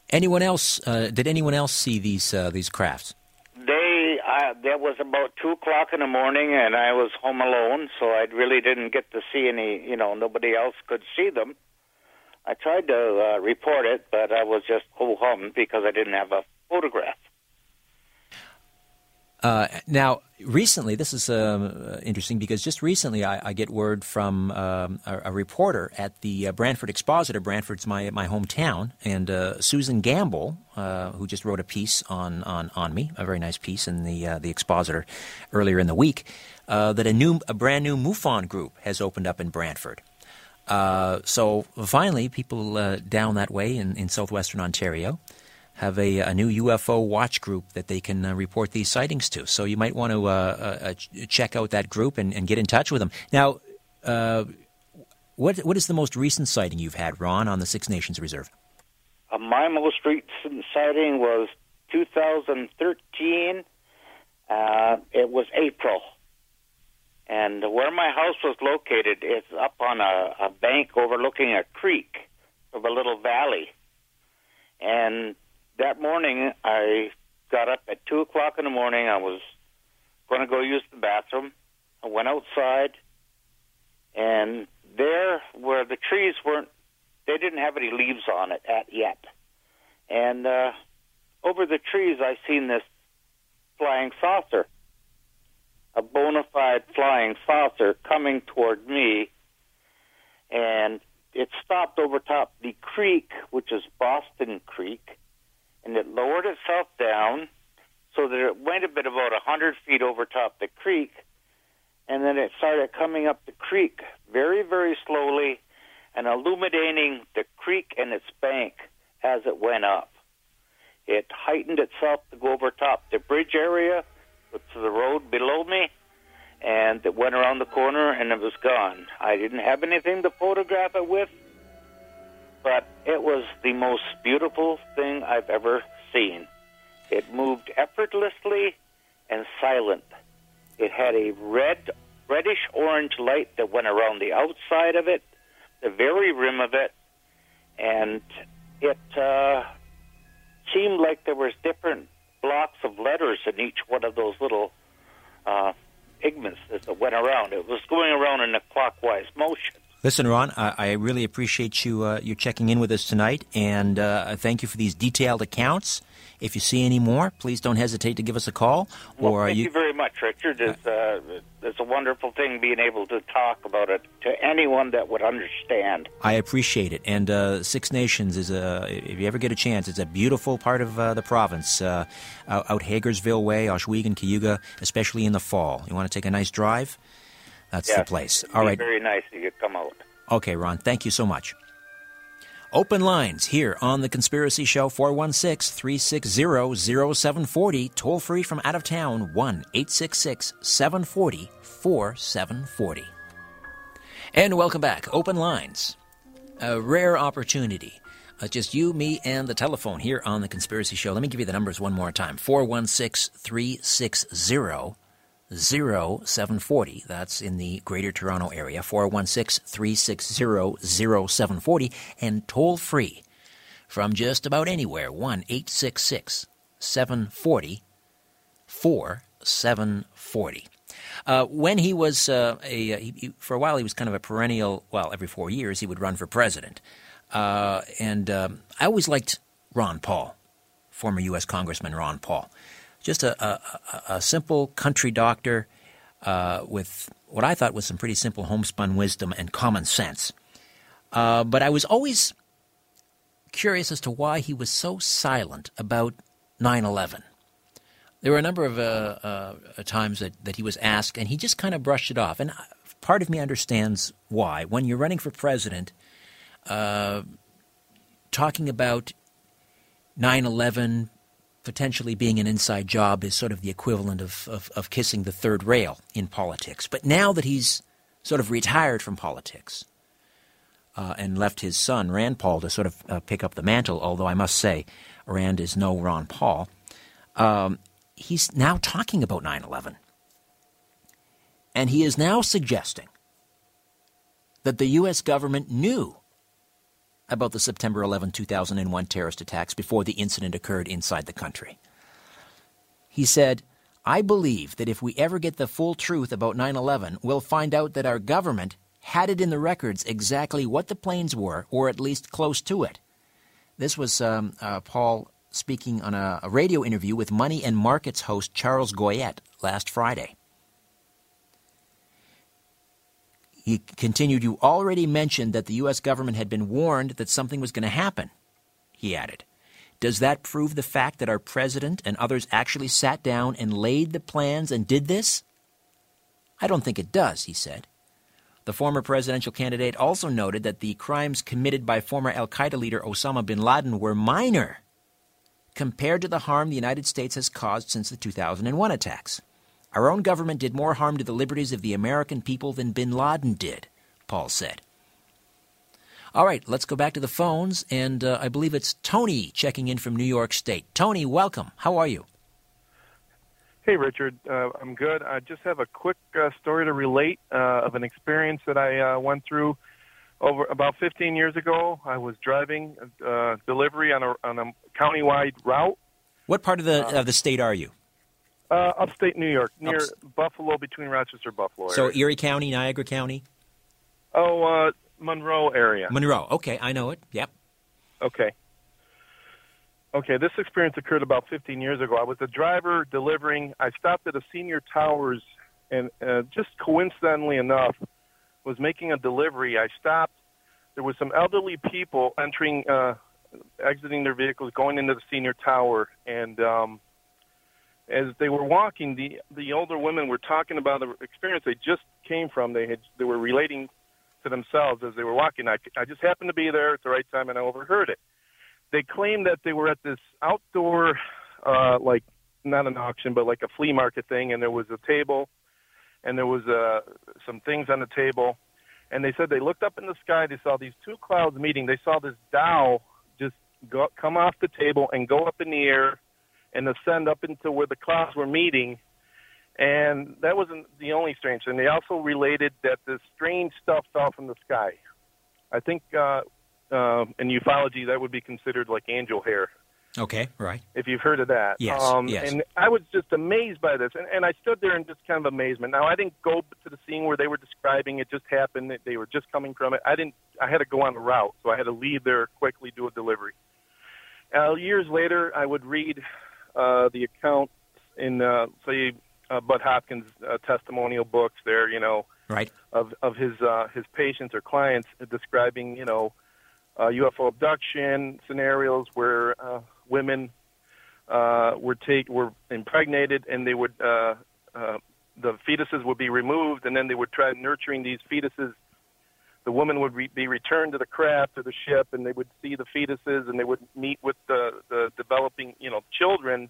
Anyone else? Uh, did anyone else see these uh, these crafts? That was about two o'clock in the morning, and I was home alone, so I really didn't get to see any. You know, nobody else could see them. I tried to uh, report it, but I was just ho hum because I didn't have a photograph. Uh, now, recently, this is uh, interesting because just recently I, I get word from um, a, a, reporter at the uh, Brantford Expositor. Brantford's my my hometown, and uh, Susan Gamble, uh, who just wrote a piece on, on, on me, a very nice piece in the uh, the Expositor earlier in the week, that a new a brand new MUFON group has opened up in Brantford. so finally, people down that way in, in southwestern Ontario have a, a new UFO watch group that they can uh, report these sightings to. So you might want to uh, uh, check out that group and, and, get in touch with them. Now, uh, what what is the most recent sighting you've had, Ron, on the Six Nations Reserve? Uh, my most recent sighting was 2013. Uh, it was April. And where my house was located, it's up on a, a bank overlooking a creek of a little valley. And that morning, I got up at 2 o'clock in the morning. I was going to go use the bathroom. I went outside, and there where the trees weren't, they didn't have any leaves on it at yet. And uh, over the trees, I seen this flying saucer, a bona fide flying saucer coming toward me, and it stopped over top the creek, which is Boston Creek, and it lowered itself down so that it went a bit about a 100 feet over top the creek, and then it started coming up the creek very, very slowly and illuminating the creek and its bank as it went up. It heightened itself to go over top the bridge area to the road below me, and it went around the corner and it was gone. I didn't have anything to photograph it with, but it was the most beautiful thing I've ever seen. It moved effortlessly and silent. It had a red, reddish orange light that went around the outside of it, the very rim of it, and it uh, seemed like there was different blocks of letters in each one of those little uh, pigments that went around. It was going around in a clockwise motion. Listen, Ron, I, I really appreciate you uh, you checking in with us tonight, and uh, thank you for these detailed accounts. If you see any more, please don't hesitate to give us a call. Well, or thank you... you very much, Richard. It's, uh, it's a wonderful thing being able to talk about it to anyone that would understand. I appreciate it. And uh, Six Nations is a, if you ever get a chance, it's a beautiful part of uh, the province. Uh, out Hagersville Way, Ohsweken, Cayuga, especially in the fall. You want to take a nice drive? That's the place. All right. Very nice if you come out. Okay, Ron. Thank you so much. Open lines here on The Conspiracy Show 416 360 0740. Toll free from out of town 1 866 740 4740. And welcome back. Open lines. A rare opportunity. Uh, just you, me, and the telephone here on The Conspiracy Show. Let me give you the numbers one more time 416 360 0740. That's in the Greater Toronto Area, 416 360 0740, and toll free from just about anywhere, 1 866 740 4740. Uh, when he was uh, a, uh, he, for a while, he was kind of a perennial. Well, every four years, he would run for president, uh, and um, I always liked Ron Paul, former U.S. Congressman Ron Paul just a, a, a simple country doctor uh, with what I thought was some pretty simple homespun wisdom and common sense. Uh, but I was always curious as to why he was so silent about 9 11. There were a number of uh, uh, times that, that he was asked, and he just kind of brushed it off. And part of me understands why. When you're running for president, uh, talking about 9 11, potentially being an inside job is sort of the equivalent of, of, of, kissing the third rail in politics. But now that he's sort of retired from politics uh, and left his son, Rand Paul, to sort of uh, pick up the mantle, although I must say, Rand is no Ron Paul, um, he's now talking about 9 11. And he is now suggesting that the U.S. government knew about the September 11, 2001 terrorist attacks before the incident occurred inside the country. He said, I believe that if we ever get the full truth about 9 11, we'll find out that our government had it in the records exactly what the planes were, or at least close to it. This was um, uh, Paul speaking on a, a radio interview with Money and Markets host Charles Goyette last Friday. He continued, You already mentioned that the U.S. government had been warned that something was going to happen, he added. Does that prove the fact that our president and others actually sat down and laid the plans and did this? I don't think it does, he said. The former presidential candidate also noted that the crimes committed by former Al Qaeda leader Osama bin Laden were minor compared to the harm the United States has caused since the 2001 attacks. Our own government did more harm to the liberties of the American people than bin Laden did, Paul said. All right, let's go back to the phones, and uh, I believe it's Tony checking in from New York State. Tony, welcome. How are you? Hey, Richard. Uh, I'm good. I just have a quick uh, story to relate uh, of an experience that I uh, went through over about 15 years ago. I was driving uh, delivery on a on a countywide route. What part of the of the state are you? Uh, upstate New York, near Ups- Buffalo, between Rochester, and Buffalo. So area. Erie County, Niagara County, oh, uh, Monroe area. Monroe. Okay, I know it. Yep. Okay. Okay, this experience occurred about 15 years ago. I was a driver delivering. I stopped at a senior towers, and uh, just coincidentally enough, was making a delivery. I stopped. There was some elderly people entering, uh, exiting their vehicles, going into the senior tower, and um, as they were walking, the the older women were talking about the experience they just came from. They had they were relating to themselves as they were walking. I, I just happened to be there at the right time, and I overheard it they claimed that they were at this outdoor uh like not an auction but like a flea market thing and there was a table and there was uh some things on the table and they said they looked up in the sky they saw these two clouds meeting they saw this Dow just go come off the table and go up in the air and ascend up into where the clouds were meeting and that wasn't the only strange thing they also related that this strange stuff fell from the sky i think uh uh, in ufology, that would be considered like angel hair, Okay, right. if you've heard of that. Yes, Um, yes. And I was just amazed by this, and, and I stood there in just kind of amazement. Now, I didn't go to the scene where they were describing it; just happened. that They were just coming from it. I didn't. I had to go on the route, so I had to leave there quickly, do a delivery. Uh, years later, I would read uh, the accounts in, uh, say, uh, Budd Hopkins' uh, testimonial books. There, you know, Right. of of his uh, his patients or clients describing you know uh, UFO abduction scenarios where uh, women uh, were take were impregnated and they would uh, uh, the fetuses would be removed and then they would try nurturing these fetuses. The woman would re- be returned to the craft or the ship, and they would see the fetuses, and they would meet with the, the developing, you know, children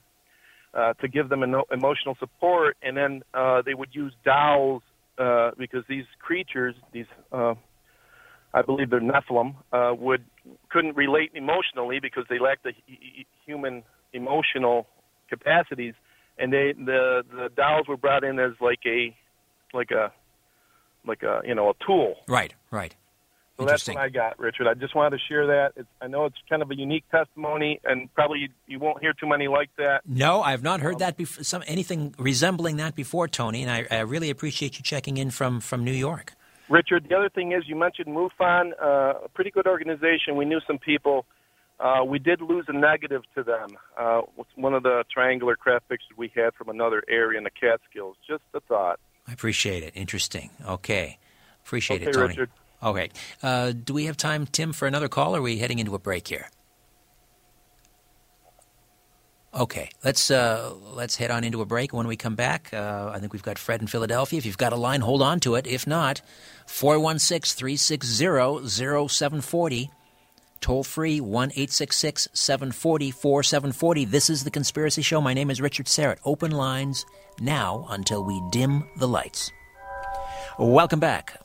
uh, to give them eno- emotional support, and then uh, they would use dowels uh, because these creatures, these uh, I believe they're Nephilim, uh, would couldn't relate emotionally because they lacked the hu- human emotional capacities, and they the the dolls were brought in as like a like a like a you know a tool. Right, right. So that's what I got, Richard. I just wanted to share that. It's, I know it's kind of a unique testimony, and probably you, you won't hear too many like that. No, I've not heard that before. Some anything resembling that before, Tony, and I, I really appreciate you checking in from from New York. Richard, the other thing is you mentioned MUFON, uh, a pretty good organization. We knew some people. Uh, we did lose a negative to them. Uh, one of the triangular craft pictures we had from another area in the Catskills. Just a thought. I appreciate it. Interesting. Okay, appreciate Okay, it, Tony. Richard. Okay. Uh, do we have time, Tim, for another call? Or are we heading into a break here? Okay, let's uh, let's head on into a break. When we come back, uh, I think we've got Fred in Philadelphia. If you've got a line, hold on to it. If not, 416 360 0740. Toll free 1 866 740 4740. This is The Conspiracy Show. My name is Richard Syrett. Open lines now until we dim the lights. Welcome back.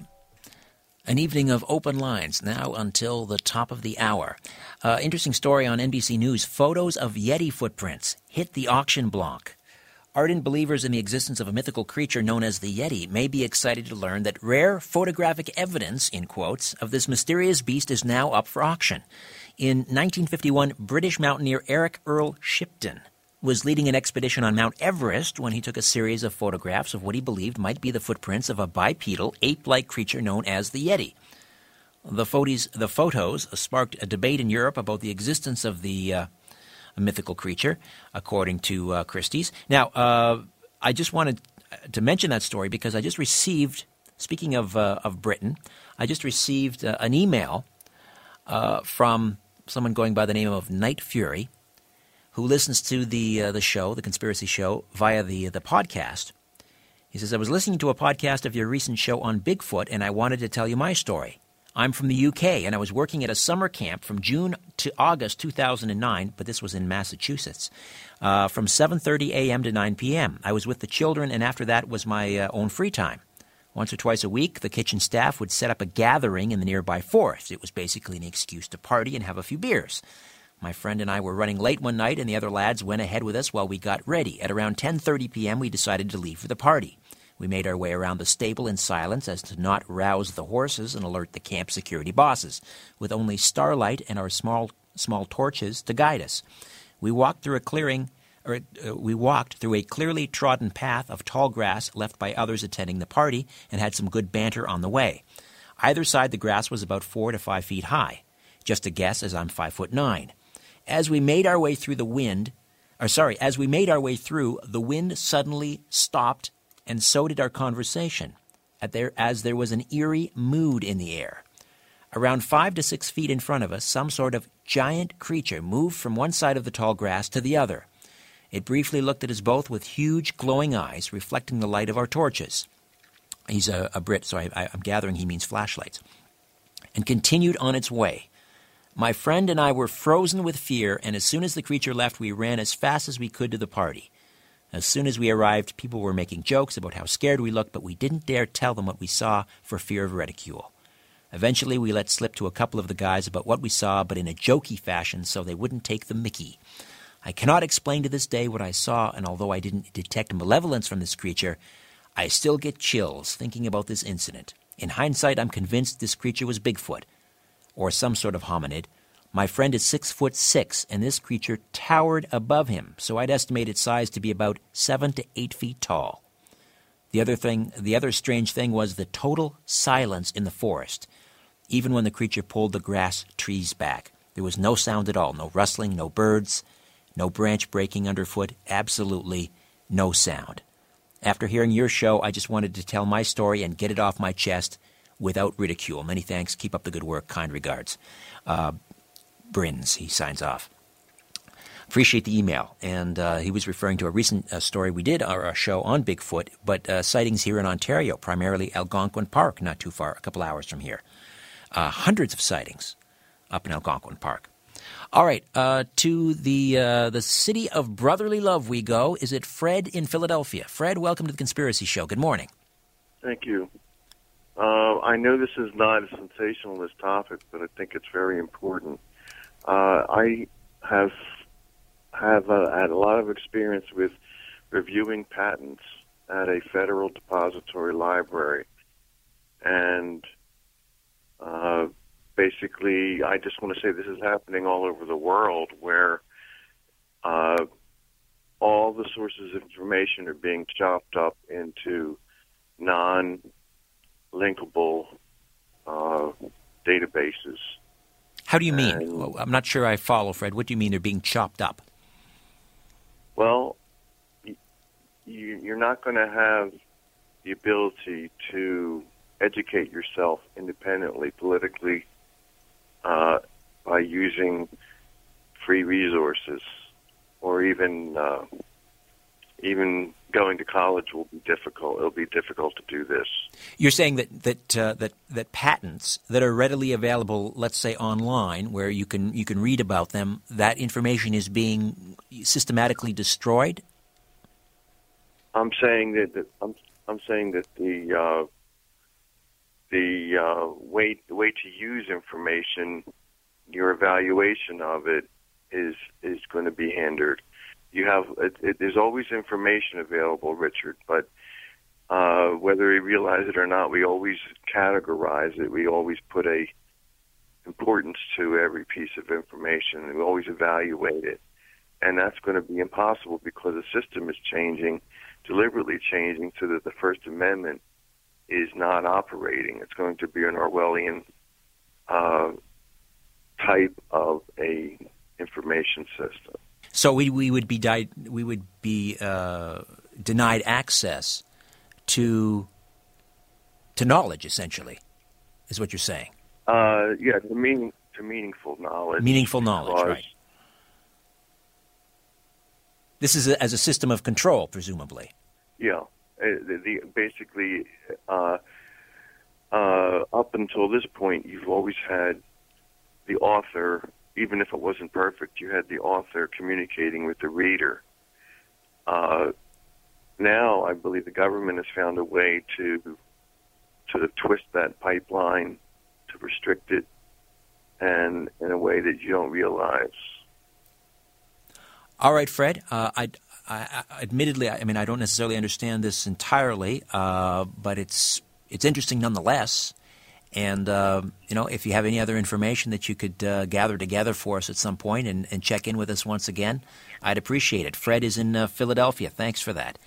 An evening of open lines now until the top of the hour. Uh, interesting story on NBC News. Photos of Yeti footprints hit the auction block. Ardent believers in the existence of a mythical creature known as the Yeti may be excited to learn that rare photographic evidence, in quotes, of this mysterious beast is now up for auction. In 1951, British mountaineer Eric Earle Shipton was leading an expedition on Mount Everest when he took a series of photographs of what he believed might be the footprints of a bipedal, ape like creature known as the Yeti. The photos, the photos sparked a debate in Europe about the existence of the uh, a mythical creature, according to uh, Christie's. Now, uh, I just wanted to mention that story because I just received, speaking of, uh, of Britain, I just received uh, an email uh, from someone going by the name of Night Fury who listens to the, uh, the show, the conspiracy show, via the, the podcast. He says, I was listening to a podcast of your recent show on Bigfoot and I wanted to tell you my story. I'm from the UK and I was working at a summer camp from June to August 2009, but this was in Massachusetts, uh, from 7:30 a.m. to 9 p.m. I was with the children, and after that was my uh, own free time. Once or twice a week, the kitchen staff would set up a gathering in the nearby forest. It was basically an excuse to party and have a few beers. My friend and I were running late one night, and the other lads went ahead with us while we got ready. At around 10:30 p.m., we decided to leave for the party. We made our way around the stable in silence as to not rouse the horses and alert the camp security bosses, with only starlight and our small small torches to guide us. We walked through a clearing or uh, we walked through a clearly trodden path of tall grass left by others attending the party and had some good banter on the way. Either side the grass was about 4 to 5 feet high. Just a guess as I'm 5 foot 9. As we made our way through the wind, or sorry, as we made our way through, the wind suddenly stopped and so did our conversation, as there was an eerie mood in the air. Around five to six feet in front of us, some sort of giant creature moved from one side of the tall grass to the other. It briefly looked at us both with huge glowing eyes, reflecting the light of our torches. He's a, a Brit, so I, am gathering he means flashlights. And continued on its way. My friend and I were frozen with fear, and as soon as the creature left, we ran as fast as we could to the party. As soon as we arrived, people were making jokes about how scared we looked, but we didn't dare tell them what we saw for fear of ridicule. Eventually, we let slip to a couple of the guys about what we saw, but in a jokey fashion so they wouldn't take the mickey. I cannot explain to this day what I saw, and although I didn't detect malevolence from this creature, I still get chills thinking about this incident. In hindsight, I'm convinced this creature was Bigfoot, or some sort of hominid, my friend is six foot six, and this creature towered above him, so I'd estimate its size to be about seven to eight feet tall. The other thing, the other strange thing was the total silence in the forest. Even when the creature pulled the grass trees back, there was no sound at all, no rustling, no birds, no branch breaking underfoot, absolutely no sound. After hearing your show, I just wanted to tell my story and get it off my chest without ridicule. Many thanks. Keep up the good work. Kind regards. Uh, Brins, he signs off. Appreciate the email. And uh, he was referring to a recent uh, story we did, our, our, show on Bigfoot, but uh, sightings here in Ontario, primarily Algonquin Park, not too far, a couple hours from here. Uh, hundreds of sightings up in Algonquin Park. All right, uh, to the uh, the city of brotherly love we go. Is it Fred in Philadelphia? Fred, welcome to the Conspiracy Show. Good morning. Thank you. Uh, I know this is not a sensationalist topic, but I think it's very important. Uh, I have have uh, had a lot of experience with reviewing patents at a federal depository library, and uh, basically, I just want to say this is happening all over the world, where uh, all the sources of information are being chopped up into non-linkable uh, databases how do you mean? I'm not sure I follow, Fred. What do you mean they're being chopped up? Well, you're not going to have the ability to educate yourself independently politically uh, by using free resources or even uh, even going to college will be difficult. It'll be difficult to do this. You're saying that that uh, that that patents that are readily available, let's say online, where you can you can read about them, that information is being systematically destroyed. I'm saying that, that I'm I'm saying that the uh, the uh, way the way to use information, your evaluation of it is is going to be hindered you have it, it, there's always information available, Richard, but uh, whether we realize it or not, we always categorize it. We always put a importance to every piece of information, and we always evaluate it. And that's going to be impossible because the system is changing, deliberately changing, so that the First Amendment is not operating. It's going to be an Orwellian uh, type of a information system. So we, we would be di- we would be uh, denied access to to knowledge, essentially, is what you're saying. Uh, yeah, to meaning to meaningful knowledge. Meaningful knowledge, because- right? This is a, as a system of control, presumably. Yeah, uh, the, the, basically, uh, uh, up until this point, you've always had the author, even if it wasn't perfect, you had the author communicating with the reader. Uh, now, I believe the government has found a way to sort of twist that pipeline, to restrict it, and in a way that you don't realize. All right, Fred. Uh, I, I, I, admittedly, I mean, I don't necessarily understand this entirely, uh, but it's it's interesting nonetheless. And uh, you know, if you have any other information that you could uh, gather together for us at some point and, and, check in with us once again, I'd appreciate it. Fred is in uh, Philadelphia. Thanks for that.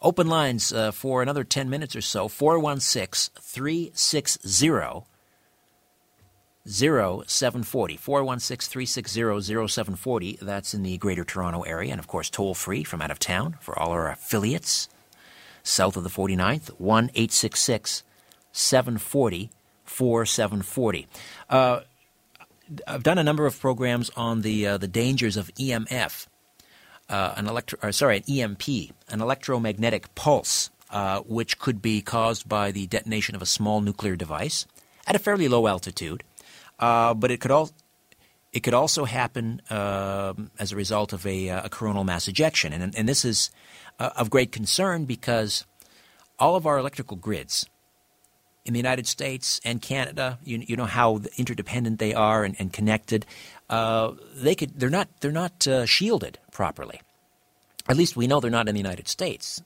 Open lines uh, for another 10 minutes or so 416 360 0740. 416 360 0740. That's in the Greater Toronto Area. And of course, toll free from out of town for all our affiliates south of the 49th. 1 866 740 4740. Uh, I've done a number of programs on the uh, the dangers of EMF, uh, an electro, or sorry, an EMP, an electromagnetic pulse, uh, which could be caused by the detonation of a small nuclear device at a fairly low altitude, uh, but it could all. It could also happen um, as a result of a, a, coronal mass ejection, and, and this is of great concern because all of our electrical grids, in the United States and Canada, you, you know how interdependent they are and, and connected. Uh, they could they're not they're not uh, shielded properly. At least we know they're not in the United States.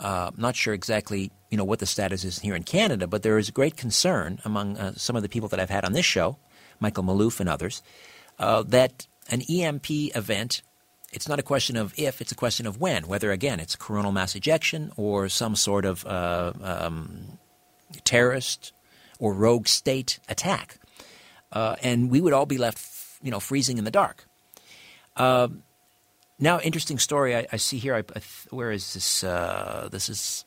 Uh, not sure exactly you know what the status is here in Canada, but there is great concern among uh, some of the people that I've had on this show, Michael Maloof and others, uh, that an EMP event. It's not a question of if; it's a question of when. Whether again it's coronal mass ejection or some sort of uh, um, terrorist or rogue state attack, uh, and we would all be left, you know, freezing in the dark. Uh, now, interesting story I, I see here. I, I, where is this? Uh, this is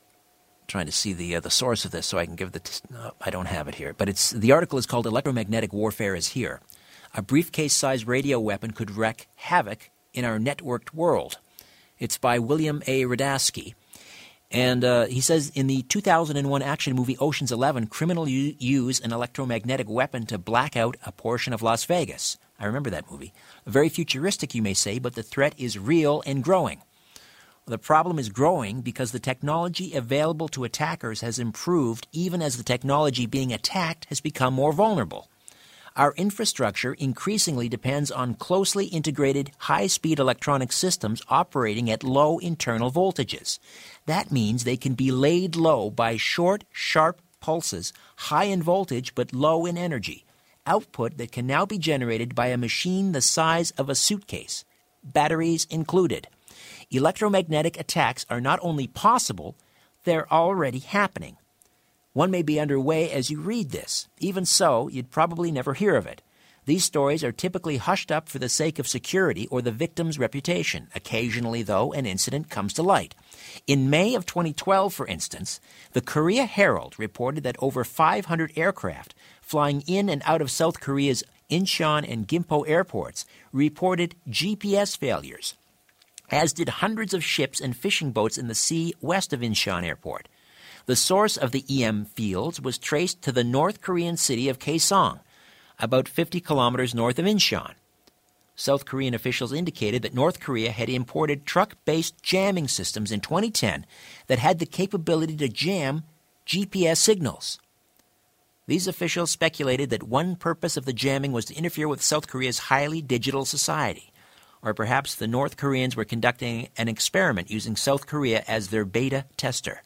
trying to see the uh, the source of this, so I can give the. T- no, I don't have it here, but it's the article is called "Electromagnetic Warfare is Here." A briefcase-sized radio weapon could wreak havoc in our networked world. It's by William A. Radasky. And uh, he says in the 2001 action movie Ocean's Eleven, criminals use an electromagnetic weapon to black out a portion of Las Vegas. I remember that movie. Very futuristic, you may say, but the threat is real and growing. The problem is growing because the technology available to attackers has improved even as the technology being attacked has become more vulnerable. Our infrastructure increasingly depends on closely integrated high speed electronic systems operating at low internal voltages. That means they can be laid low by short, sharp pulses, high in voltage but low in energy. Output that can now be generated by a machine the size of a suitcase, batteries included. Electromagnetic attacks are not only possible, they're already happening. One may be underway as you read this. Even so, you'd probably never hear of it. These stories are typically hushed up for the sake of security or the victim's reputation. Occasionally, though, an incident comes to light. In May of 2012, for instance, the Korea Herald reported that over 500 aircraft flying in and out of South Korea's Incheon and Gimpo airports reported GPS failures, as did hundreds of ships and fishing boats in the sea west of Incheon Airport. The source of the EM fields was traced to the North Korean city of Kaesong, about 50 kilometers north of Incheon. South Korean officials indicated that North Korea had imported truck based jamming systems in 2010 that had the capability to jam GPS signals. These officials speculated that one purpose of the jamming was to interfere with South Korea's highly digital society. Or perhaps the North Koreans were conducting an experiment using South Korea as their beta tester.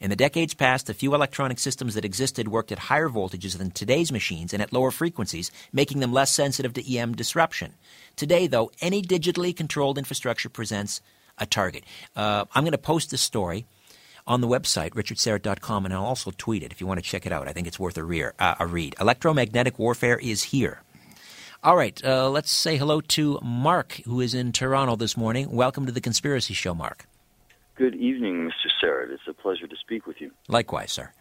In the decades past, the few electronic systems that existed worked at higher voltages than today's machines and at lower frequencies, making them less sensitive to EM disruption. Today, though, any digitally controlled infrastructure presents a target. Uh, I'm going to post this story on the website, richardsyrett.com, and I'll also tweet it if you want to check it out. I think it's worth a, rear, uh, a read. Electromagnetic warfare is here. All right, uh, let's say hello to Mark, who is in Toronto this morning. Welcome to the Conspiracy Show, Mark. Good evening, Mr. Syrett. It's a pleasure to speak with you. Likewise, sir.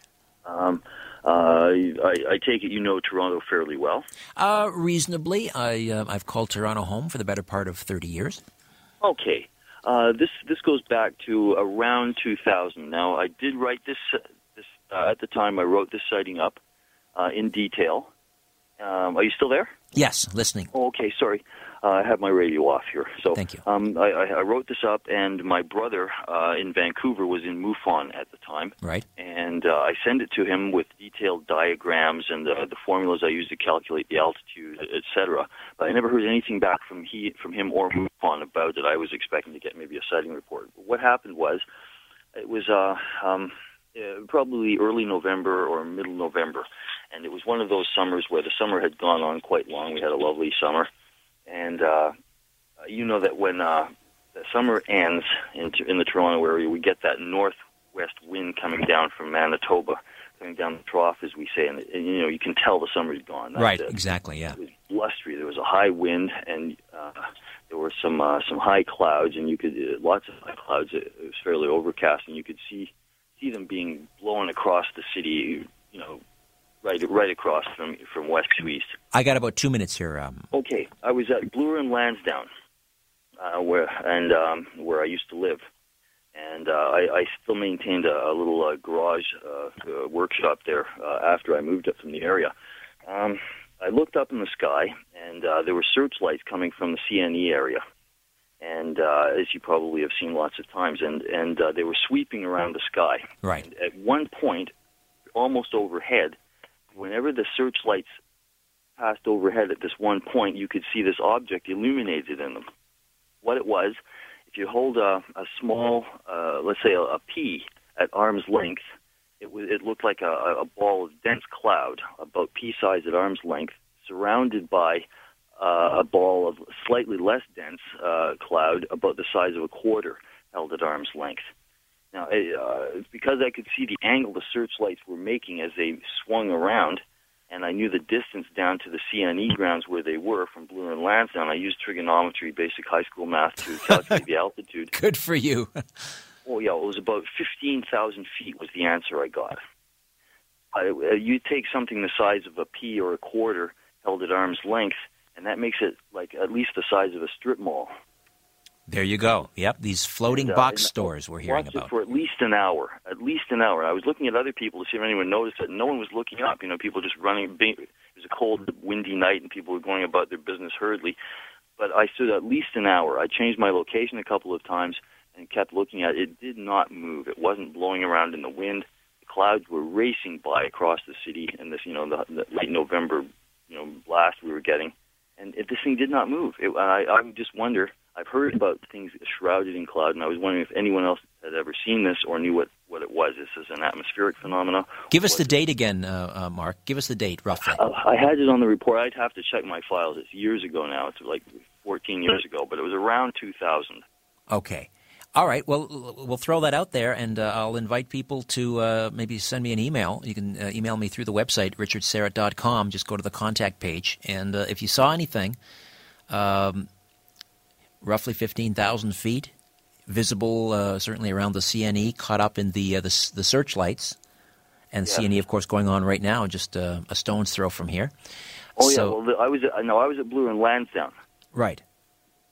Um, uh, I, I, take it you know Toronto fairly well. Uh, reasonably. I, uh, I've called Toronto home for the better part of 30 years. Okay. Uh, this this goes back to around 2000. Now, I did write this, this uh, at the time. I wrote this sighting up uh, in detail. Um, are you still there? Yes, listening. Oh, okay, sorry. Uh, I have my radio off here. So Thank you. Um, I, I wrote this up, and my brother uh, in Vancouver was in MUFON at the time. Right. And uh, I sent it to him with detailed diagrams and uh, the formulas I used to calculate the altitude, etc. But I never heard anything back from he from him or MUFON about it. I was expecting to get maybe a sighting report. But what happened was, it was uh, um, uh, probably early November or middle November and it was one of those summers where the summer had gone on quite long. We had a lovely summer, and uh, you know that when uh, the summer ends in, in the Toronto area, we get that northwest wind coming down from Manitoba, coming down the trough, as we say, and, and you know you can tell the summer's gone. That's right, it. exactly, yeah. It was blustery. There was a high wind, and uh, there were some uh, some high clouds, and you could uh, lots of high clouds. It, it was fairly overcast, and you could see see them being blown across the city. You know, right right across from from west to east. I got about two minutes here. Um... Okay, I was at Bloor and Lansdowne, uh, where and um, where I used to live, and uh, I, I still maintained a, a little uh, garage uh, uh, workshop there uh, after I moved up from the area. Um, I looked up in the sky, and uh, there were searchlights coming from the CNE area, and uh, as you probably have seen lots of times, and and uh, they were sweeping around the sky. Right. And at one point, almost overhead, whenever the searchlights passed overhead at this one point, you could see this object illuminated in them. What it was, if you hold a, a small, uh, let's say a, a pea at arm's length, it, was, it looked like a, a ball of dense cloud, about pea size at arm's length, surrounded by uh, a ball of slightly less dense uh, cloud, about the size of a quarter, held at arm's length. Now, uh, because I could see the angle the searchlights were making as they swung around, and I knew the distance down to the CNE grounds where they were from Bloor and Lansdowne, I used trigonometry, basic high school math to calculate the altitude. Good for you. oh, yeah, it was about 15,000 feet was the answer I got. I, uh, you take something the size of a pea or a quarter held at arm's length, and that makes it like at least the size of a strip mall. There you go. Yep, these floating and, uh, box stores we're hearing watched about. It for at least an hour. At least an hour. I was looking at other people to see if anyone noticed it. No one was looking up. You know, people just running. It was a cold, windy night, and people were going about their business hurriedly. But I stood at least an hour. I changed my location a couple of times and kept looking at it. It did not move. It wasn't blowing around in the wind. The clouds were racing by across the city, and this, you know, the, the late November, you know, blast we were getting, and it, this thing did not move. It, I, I just wonder I've heard about things shrouded in cloud, and I was wondering if anyone else had ever seen this or knew what, what it was. This is an atmospheric phenomenon. Give us the date again, uh, uh, Mark. Give us the date, roughly. Uh, I had it on the report. I'd have to check my files. It's years ago now. It's like 14 years ago, but it was around 2000. Okay. All right. Well, we'll throw that out there, and uh, I'll invite people to uh, maybe send me an email. You can uh, email me through the website, richardsyrett.com. Just go to the contact page. And uh, if you saw anything, um, roughly 15,000 feet, visible uh, certainly around the CNE, caught up in the uh, the, the searchlights, and yeah. CNE, of course, going on right now, just uh, a stone's throw from here. Oh so, yeah, well, I was at, no, I was at Bloor and Lansdowne. Right.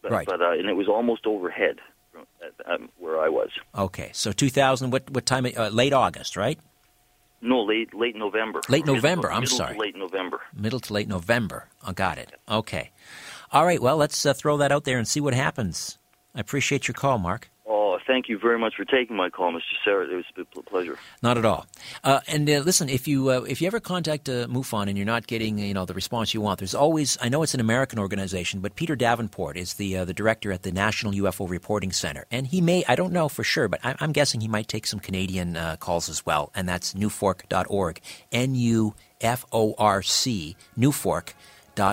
But, right. But uh, and it was almost overhead from, um, where I was. Okay, so 2000. What what time? Uh, late August, right? No, late late November. Late November. Middle, I'm middle sorry. late November. Middle to late November. I oh, got it. Okay. All right, well, let's uh, throw that out there and see what happens. I appreciate your call, Mark. Oh, thank you very much for taking my call, Mr. Syrett. It was a pleasure. Not at all. Uh, and uh, listen, if you uh, if you ever contact uh, MUFON and you're not getting you know the response you want, there's always I know it's an American organization, but Peter Davenport is the uh, the director at the National UFO Reporting Center, and he may I don't know for sure, but I, am guessing he might take some Canadian uh, calls as well, and that's nuforc.org, N U F O R C, Nuforc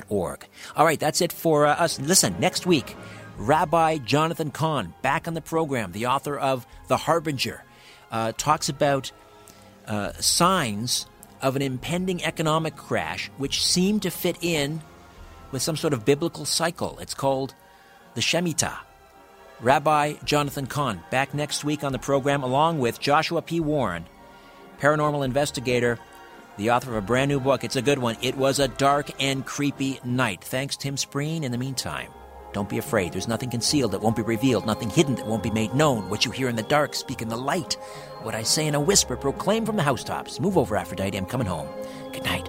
org. All right, that's it for uh, us. Listen, next week, Rabbi Jonathan Cahn, back on the program, the author of The Harbinger, uh, talks about uh, signs of an impending economic crash which seem to fit in with some sort of biblical cycle. It's called the Shemitah. Rabbi Jonathan Cahn, back next week on the program, along with Joshua P. Warren, paranormal investigator, the author of a brand new book. It's a good one. It was a dark and creepy night. Thanks, Tim Spreen. In the meantime, don't be afraid. There's nothing concealed that won't be revealed, nothing hidden that won't be made known. What you hear in the dark, speak in the light. What I say in a whisper, proclaim from the housetops. Move over, Aphrodite. I'm coming home. Good night.